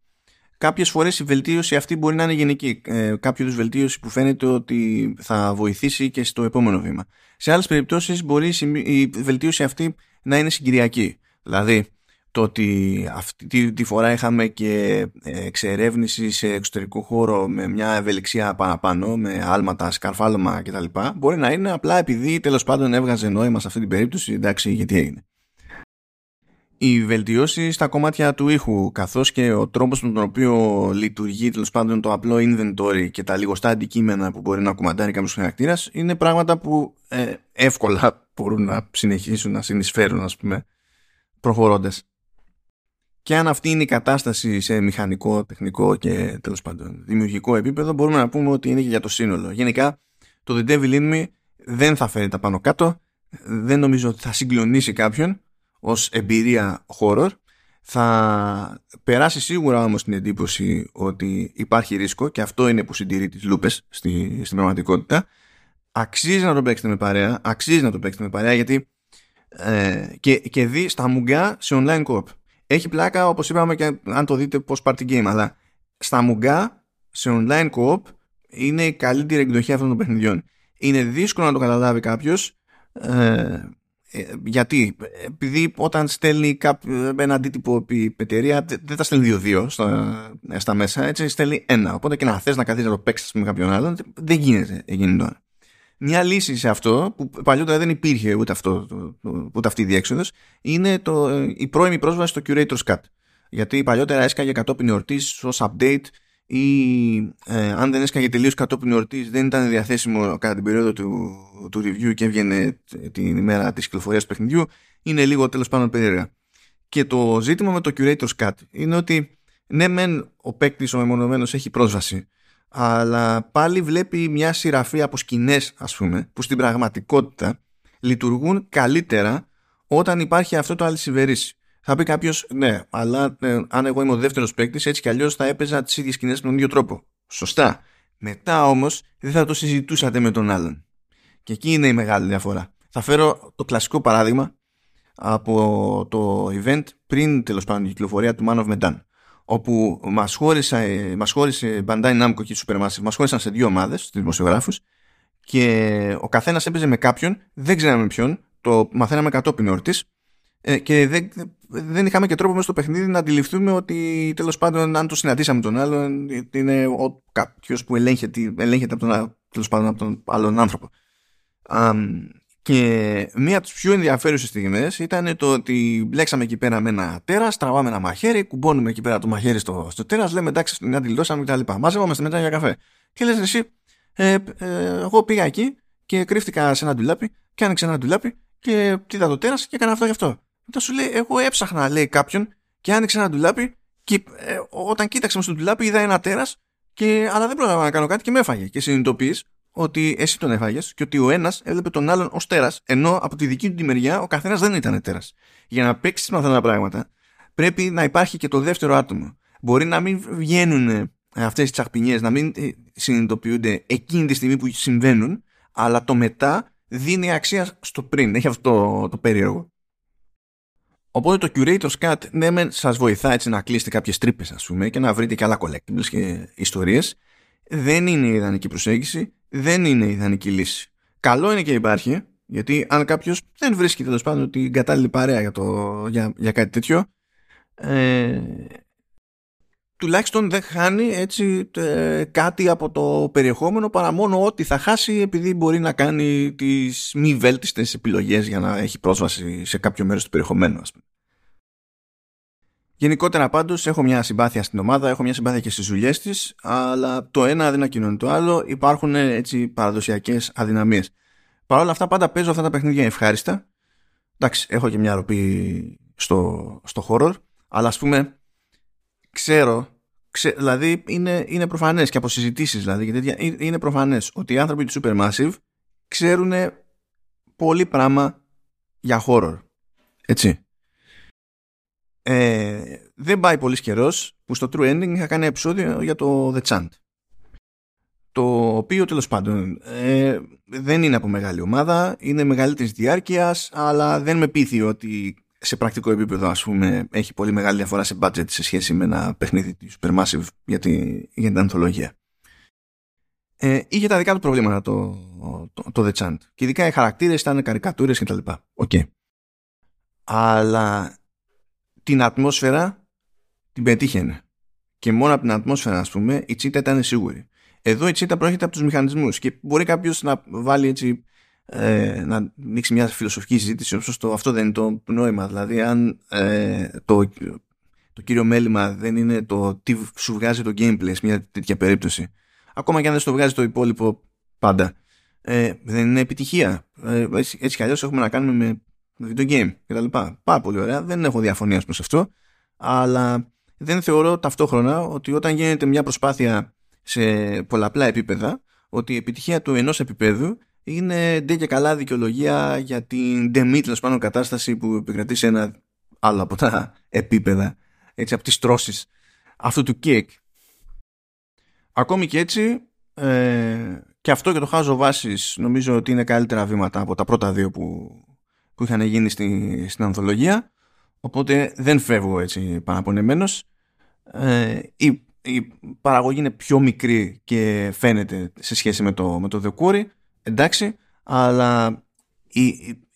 Κάποιες φορές η βελτίωση αυτή μπορεί να είναι γενική. Ε, κάποιο βελτίωση που φαίνεται ότι θα βοηθήσει και στο επόμενο βήμα. Σε άλλες περιπτώσεις μπορεί η βελτίωση αυτή να είναι συγκυριακή. Δηλαδή, το ότι αυτή τη φορά είχαμε και εξερεύνηση σε εξωτερικό χώρο με μια ευελιξία παραπάνω, με άλματα, σκαρφάλωμα κτλ. Μπορεί να είναι απλά επειδή τέλος πάντων έβγαζε νόημα σε αυτή την περίπτωση, εντάξει, γιατί έγινε. Η βελτιώσει στα κομμάτια του ήχου, καθώς και ο τρόπος με τον οποίο λειτουργεί τέλος πάντων το απλό inventory και τα λιγοστά αντικείμενα που μπορεί να κουμαντάρει κάποιος χαρακτήρας, είναι πράγματα που ε, εύκολα μπορούν να συνεχίσουν να συνεισφέρουν, ας πούμε, προχωρώντας. Και αν αυτή είναι η κατάσταση σε μηχανικό, τεχνικό και τέλος πάντων δημιουργικό επίπεδο μπορούμε να πούμε ότι είναι και για το σύνολο. Γενικά το The Devil In Me δεν θα φέρει τα πάνω κάτω, δεν νομίζω ότι θα συγκλονίσει κάποιον ως εμπειρία horror. Θα περάσει σίγουρα όμως την εντύπωση ότι υπάρχει ρίσκο και αυτό είναι που συντηρεί τις λούπες στη, στην πραγματικότητα. Αξίζει να το παίξετε με παρέα, αξίζει να το παίξετε με παρέα γιατί ε, και, και δει στα μουγκά σε online co έχει πλάκα όπως είπαμε και αν το δείτε πως party game αλλά στα μουγκά σε online co-op είναι η καλύτερη εκδοχή αυτών των παιχνιδιών είναι δύσκολο να το καταλάβει κάποιος. Ε, ε, γιατί; Επειδή όταν στέλνει κάποιο, ένα αντίτυπο η εταιρεία δεν τα στέλνει δύο-δύο στα, στα μέσα έτσι στέλνει ένα. Οπότε και να θες να καθίσεις να το παίξεις με κάποιον άλλον δεν γίνεται εκείνη τώρα. Μια λύση σε αυτό που παλιότερα δεν υπήρχε ούτε, αυτό, ούτε αυτή η διέξοδος είναι το, η πρώιμη πρόσβαση στο Curator's Cut. Γιατί παλιότερα έσκαγε κατόπιν εορτής ως update ή ε, αν δεν έσκαγε τελείως κατόπιν εορτής δεν ήταν διαθέσιμο κατά την περίοδο του, του review και έβγαινε την ημέρα της κυκλοφορίας του παιχνιδιού είναι λίγο τέλος πάντων περίεργα και το ζήτημα με το Curator's Cut είναι ότι ναι μεν ο παίκτης ο μεμονωμένος έχει πρόσβαση αλλά πάλι βλέπει μια σειραφή από σκηνές, ας πούμε, που στην πραγματικότητα λειτουργούν καλύτερα όταν υπάρχει αυτό το αλυσιβερίσι. Θα πει κάποιος, ναι, αλλά ε, αν εγώ είμαι ο δεύτερος παίκτης, έτσι κι αλλιώς θα έπαιζα τις ίδιες σκηνές με τον ίδιο τρόπο. Σωστά. Μετά όμως δεν θα το συζητούσατε με τον άλλον. Και εκεί είναι η μεγάλη διαφορά. Θα φέρω το κλασικό παράδειγμα από το event πριν τέλος πάντων την κυκλοφορία του Man of Medan όπου μας, χώρισε, μας χώρισε Bandai Namco και Supermassive, μας χώρισαν σε δύο ομάδες, στους δημοσιογράφους και ο καθένας έπαιζε με κάποιον, δεν ξέραμε ποιον, το μαθαίναμε κατόπιν όρτης ε, και δεν, δεν είχαμε και τρόπο μέσα στο παιχνίδι να αντιληφθούμε ότι τέλος πάντων αν το συναντήσαμε τον άλλον είναι ο, κάποιος που ελέγχεται, ελέγχεται από τον, τέλος πάντων, από τον άλλον άνθρωπο. Και μία από τις πιο ενδιαφέρουσες στιγμές ήταν το ότι μπλέξαμε εκεί πέρα με ένα τέρας, τραβάμε ένα μαχαίρι, κουμπώνουμε εκεί πέρα το μαχαίρι στο, στο τέρας, λέμε εντάξει, την αντιλώσαμε κτλ. Μαζεύομαστε μετά για καφέ. Και λες εσύ, ε, ε, εγώ πήγα εκεί και κρύφτηκα σε ένα ντουλάπι και άνοιξε ένα ντουλάπι και είδα το τέρας και έκανα αυτό και αυτό. Μετά σου λέει, εγώ έψαχνα, λέει κάποιον και άνοιξε ένα ντουλάπι και ε, όταν κοίταξα στο ντουλάπι είδα ένα τέρας, αλλά δεν πρόλαβα να κάνω κάτι και με έφαγε. Και συνειδητοποιείς ότι εσύ τον έφαγες και ότι ο ένας έβλεπε τον άλλον ως τέρας, ενώ από τη δική του τη μεριά ο καθένας δεν ήταν τέρας. Για να παίξεις με αυτά τα πράγματα, πρέπει να υπάρχει και το δεύτερο άτομο. Μπορεί να μην βγαίνουν αυτές τις τσαχπινιές, να μην ε, συνειδητοποιούνται εκείνη τη στιγμή που συμβαίνουν, αλλά το μετά δίνει αξία στο πριν. Έχει αυτό το, το περίεργο. Οπότε το Curator's Cut ναι μεν σας βοηθά έτσι να κλείσετε κάποιες τρύπες ας πούμε και να βρείτε και άλλα collectibles και ιστορίες. Δεν είναι η ιδανική προσέγγιση δεν είναι η ιδανική λύση. Καλό είναι και υπάρχει γιατί αν κάποιος δεν βρίσκει τέλος πάντων την κατάλληλη παρέα για, το, για, για κάτι τέτοιο ε, τουλάχιστον δεν χάνει έτσι ε, κάτι από το περιεχόμενο παρά μόνο ότι θα χάσει επειδή μπορεί να κάνει τις μη βέλτιστες επιλογές για να έχει πρόσβαση σε κάποιο μέρος του περιεχομένου ας πούμε. Γενικότερα πάντως έχω μια συμπάθεια στην ομάδα, έχω μια συμπάθεια και στις δουλειές της αλλά το ένα δεν ακοινώνει το άλλο, υπάρχουν έτσι παραδοσιακές αδυναμίες. Παρ' όλα αυτά πάντα παίζω αυτά τα παιχνίδια ευχάριστα. Εντάξει, έχω και μια ροπή στο, στο horror, αλλά ας πούμε ξέρω Ξε, δηλαδή είναι, είναι προφανές και από συζητήσεις δηλαδή και τέτοια, είναι προφανές ότι οι άνθρωποι του Supermassive ξέρουν πολύ πράγμα για horror. Έτσι. Ε, δεν πάει πολύς καιρός που στο True Ending είχα κάνει επεισόδιο για το The Chant. Το οποίο τέλος πάντων ε, δεν είναι από μεγάλη ομάδα, είναι μεγαλύτερης διάρκειας, αλλά δεν με πείθει ότι σε πρακτικό επίπεδο ας πούμε έχει πολύ μεγάλη διαφορά σε budget σε σχέση με ένα παιχνίδι της Supermassive για, τη, για την ανθολογία. Ε, είχε τα δικά του προβλήματα το, το, το The Chant και ειδικά οι χαρακτήρες ήταν καρικατούρες κτλ. OK. Okay. Αλλά την ατμόσφαιρα την πετύχαινε. Και μόνο από την ατμόσφαιρα, ας πούμε, η τσίτα ήταν σίγουρη. Εδώ η τσίτα προέρχεται από τους μηχανισμούς και μπορεί κάποιος να βάλει έτσι ε, να ανοίξει μια φιλοσοφική συζήτηση όπως το, αυτό δεν είναι το νόημα. Δηλαδή αν ε, το, το κύριο μέλημα δεν είναι το τι σου βγάζει το gameplay σε μια τέτοια περίπτωση ακόμα και αν δεν στο βγάζει το υπόλοιπο πάντα ε, δεν είναι επιτυχία. Ε, έτσι, έτσι κι αλλιώς έχουμε να κάνουμε με video game κτλ. Πάρα πολύ ωραία, δεν έχω διαφωνία προς αυτό αλλά δεν θεωρώ ταυτόχρονα ότι όταν γίνεται μια προσπάθεια σε πολλαπλά επίπεδα ότι η επιτυχία του ενός επίπεδου είναι ντε και καλά δικαιολογία για την ντεμή τέλος πάνω κατάσταση που επικρατεί σε ένα άλλο από τα επίπεδα έτσι από τις τρώσεις αυτού του κικ ακόμη και έτσι ε, και αυτό και το χάζω βάσης νομίζω ότι είναι καλύτερα βήματα από τα πρώτα δύο που, που είχαν γίνει στη, στην ανθολογία. Οπότε δεν φεύγω έτσι παραπονεμένος. Ε, η, η παραγωγή είναι πιο μικρή και φαίνεται σε σχέση με το, με το εντάξει, αλλά οι,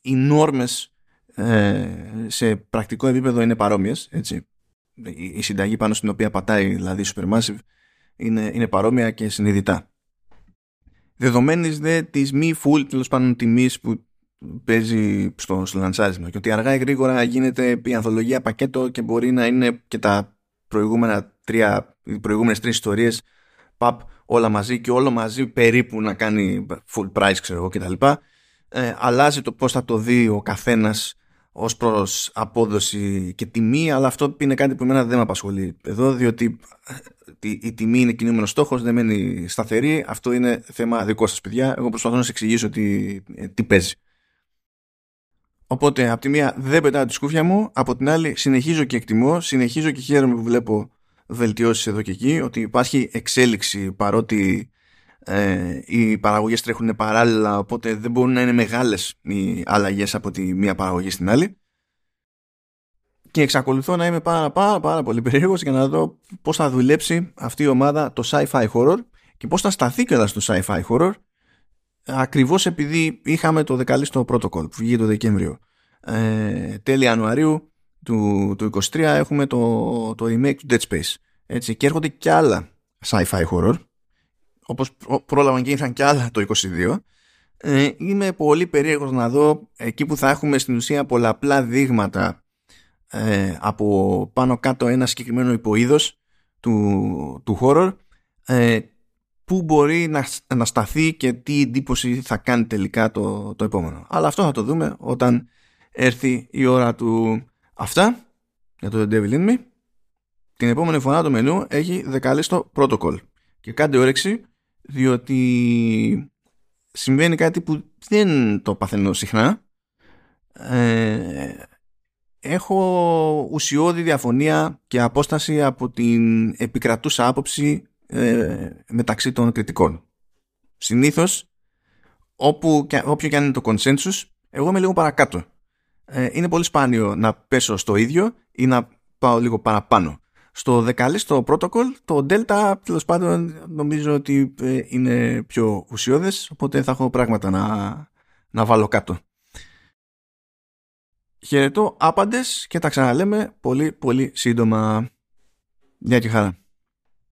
οι, νόρμες ε, σε πρακτικό επίπεδο είναι παρόμοιες, έτσι. Η, συνταγή πάνω στην οποία πατάει δηλαδή Supermassive είναι, είναι παρόμοια και συνειδητά. Δεδομένης δε της μη full τέλος πάντων τιμής που παίζει στο, στο λανσάρισμα και ότι αργά ή γρήγορα γίνεται η ανθολογία πακέτο και μπορεί να είναι και τα προηγούμενα τρία, οι προηγούμενες τρεις ιστορίες παπ όλα μαζί και όλο μαζί περίπου να κάνει full price ξέρω εγώ κτλ. Ε, αλλάζει το πώς θα το δει ο καθένας ως προς απόδοση και τιμή αλλά αυτό είναι κάτι που εμένα δεν με απασχολεί εδώ διότι ε, η, τιμή είναι κινούμενος στόχος δεν μένει σταθερή. Αυτό είναι θέμα δικό σας παιδιά. Εγώ προσπαθώ να σας εξηγήσω τι, ε, τι παίζει. Οπότε από τη μία δεν πετάω τη σκούφια μου, από την άλλη συνεχίζω και εκτιμώ, συνεχίζω και χαίρομαι που βλέπω βελτιώσεις εδώ και εκεί, ότι υπάρχει εξέλιξη παρότι ε, οι παραγωγές τρέχουν παράλληλα οπότε δεν μπορούν να είναι μεγάλες οι αλλαγές από τη μία παραγωγή στην άλλη. Και εξακολουθώ να είμαι πάρα πάρα, πάρα πολύ περίεργος για να δω πώς θα δουλέψει αυτή η ομάδα το sci-fi horror και πώς θα σταθεί και στο sci-fi horror ακριβώς επειδή είχαμε το δεκαλίστο protocol που βγήκε το Δεκέμβριο. Ε, τέλη Ιανουαρίου του, του 23 έχουμε το, το remake του Dead Space. Έτσι, και έρχονται και άλλα sci-fi horror, όπως πρόλαβαν και ήρθαν και άλλα το 22. Ε, είμαι πολύ περίεργος να δω εκεί που θα έχουμε στην ουσία πολλαπλά δείγματα ε, από πάνω κάτω ένα συγκεκριμένο υποείδος του, του horror ε, που μπορεί να, να σταθεί και τι εντύπωση θα κάνει τελικά το, το επόμενο. Αλλά αυτό θα το δούμε όταν έρθει η ώρα του Αυτά για το The Devil In Me. Την επόμενη φορά το μενού έχει δεκαλίστο protocol. Και κάντε όρεξη διότι συμβαίνει κάτι που δεν το παθαίνω συχνά. Ε, έχω ουσιώδη διαφωνία και απόσταση από την επικρατούσα άποψη ε, μεταξύ των κριτικών. Συνήθως, όπου, όποιο και αν είναι το consensus, εγώ είμαι λίγο παρακάτω ε, είναι πολύ σπάνιο να πέσω στο ίδιο ή να πάω λίγο παραπάνω. Στο δεκαλίστο protocol το Delta τέλος πάντων νομίζω ότι ε, είναι πιο ουσιώδες οπότε θα έχω πράγματα να, να βάλω κάτω. Χαιρετώ άπαντες και τα ξαναλέμε πολύ πολύ σύντομα. Γεια και χαρά.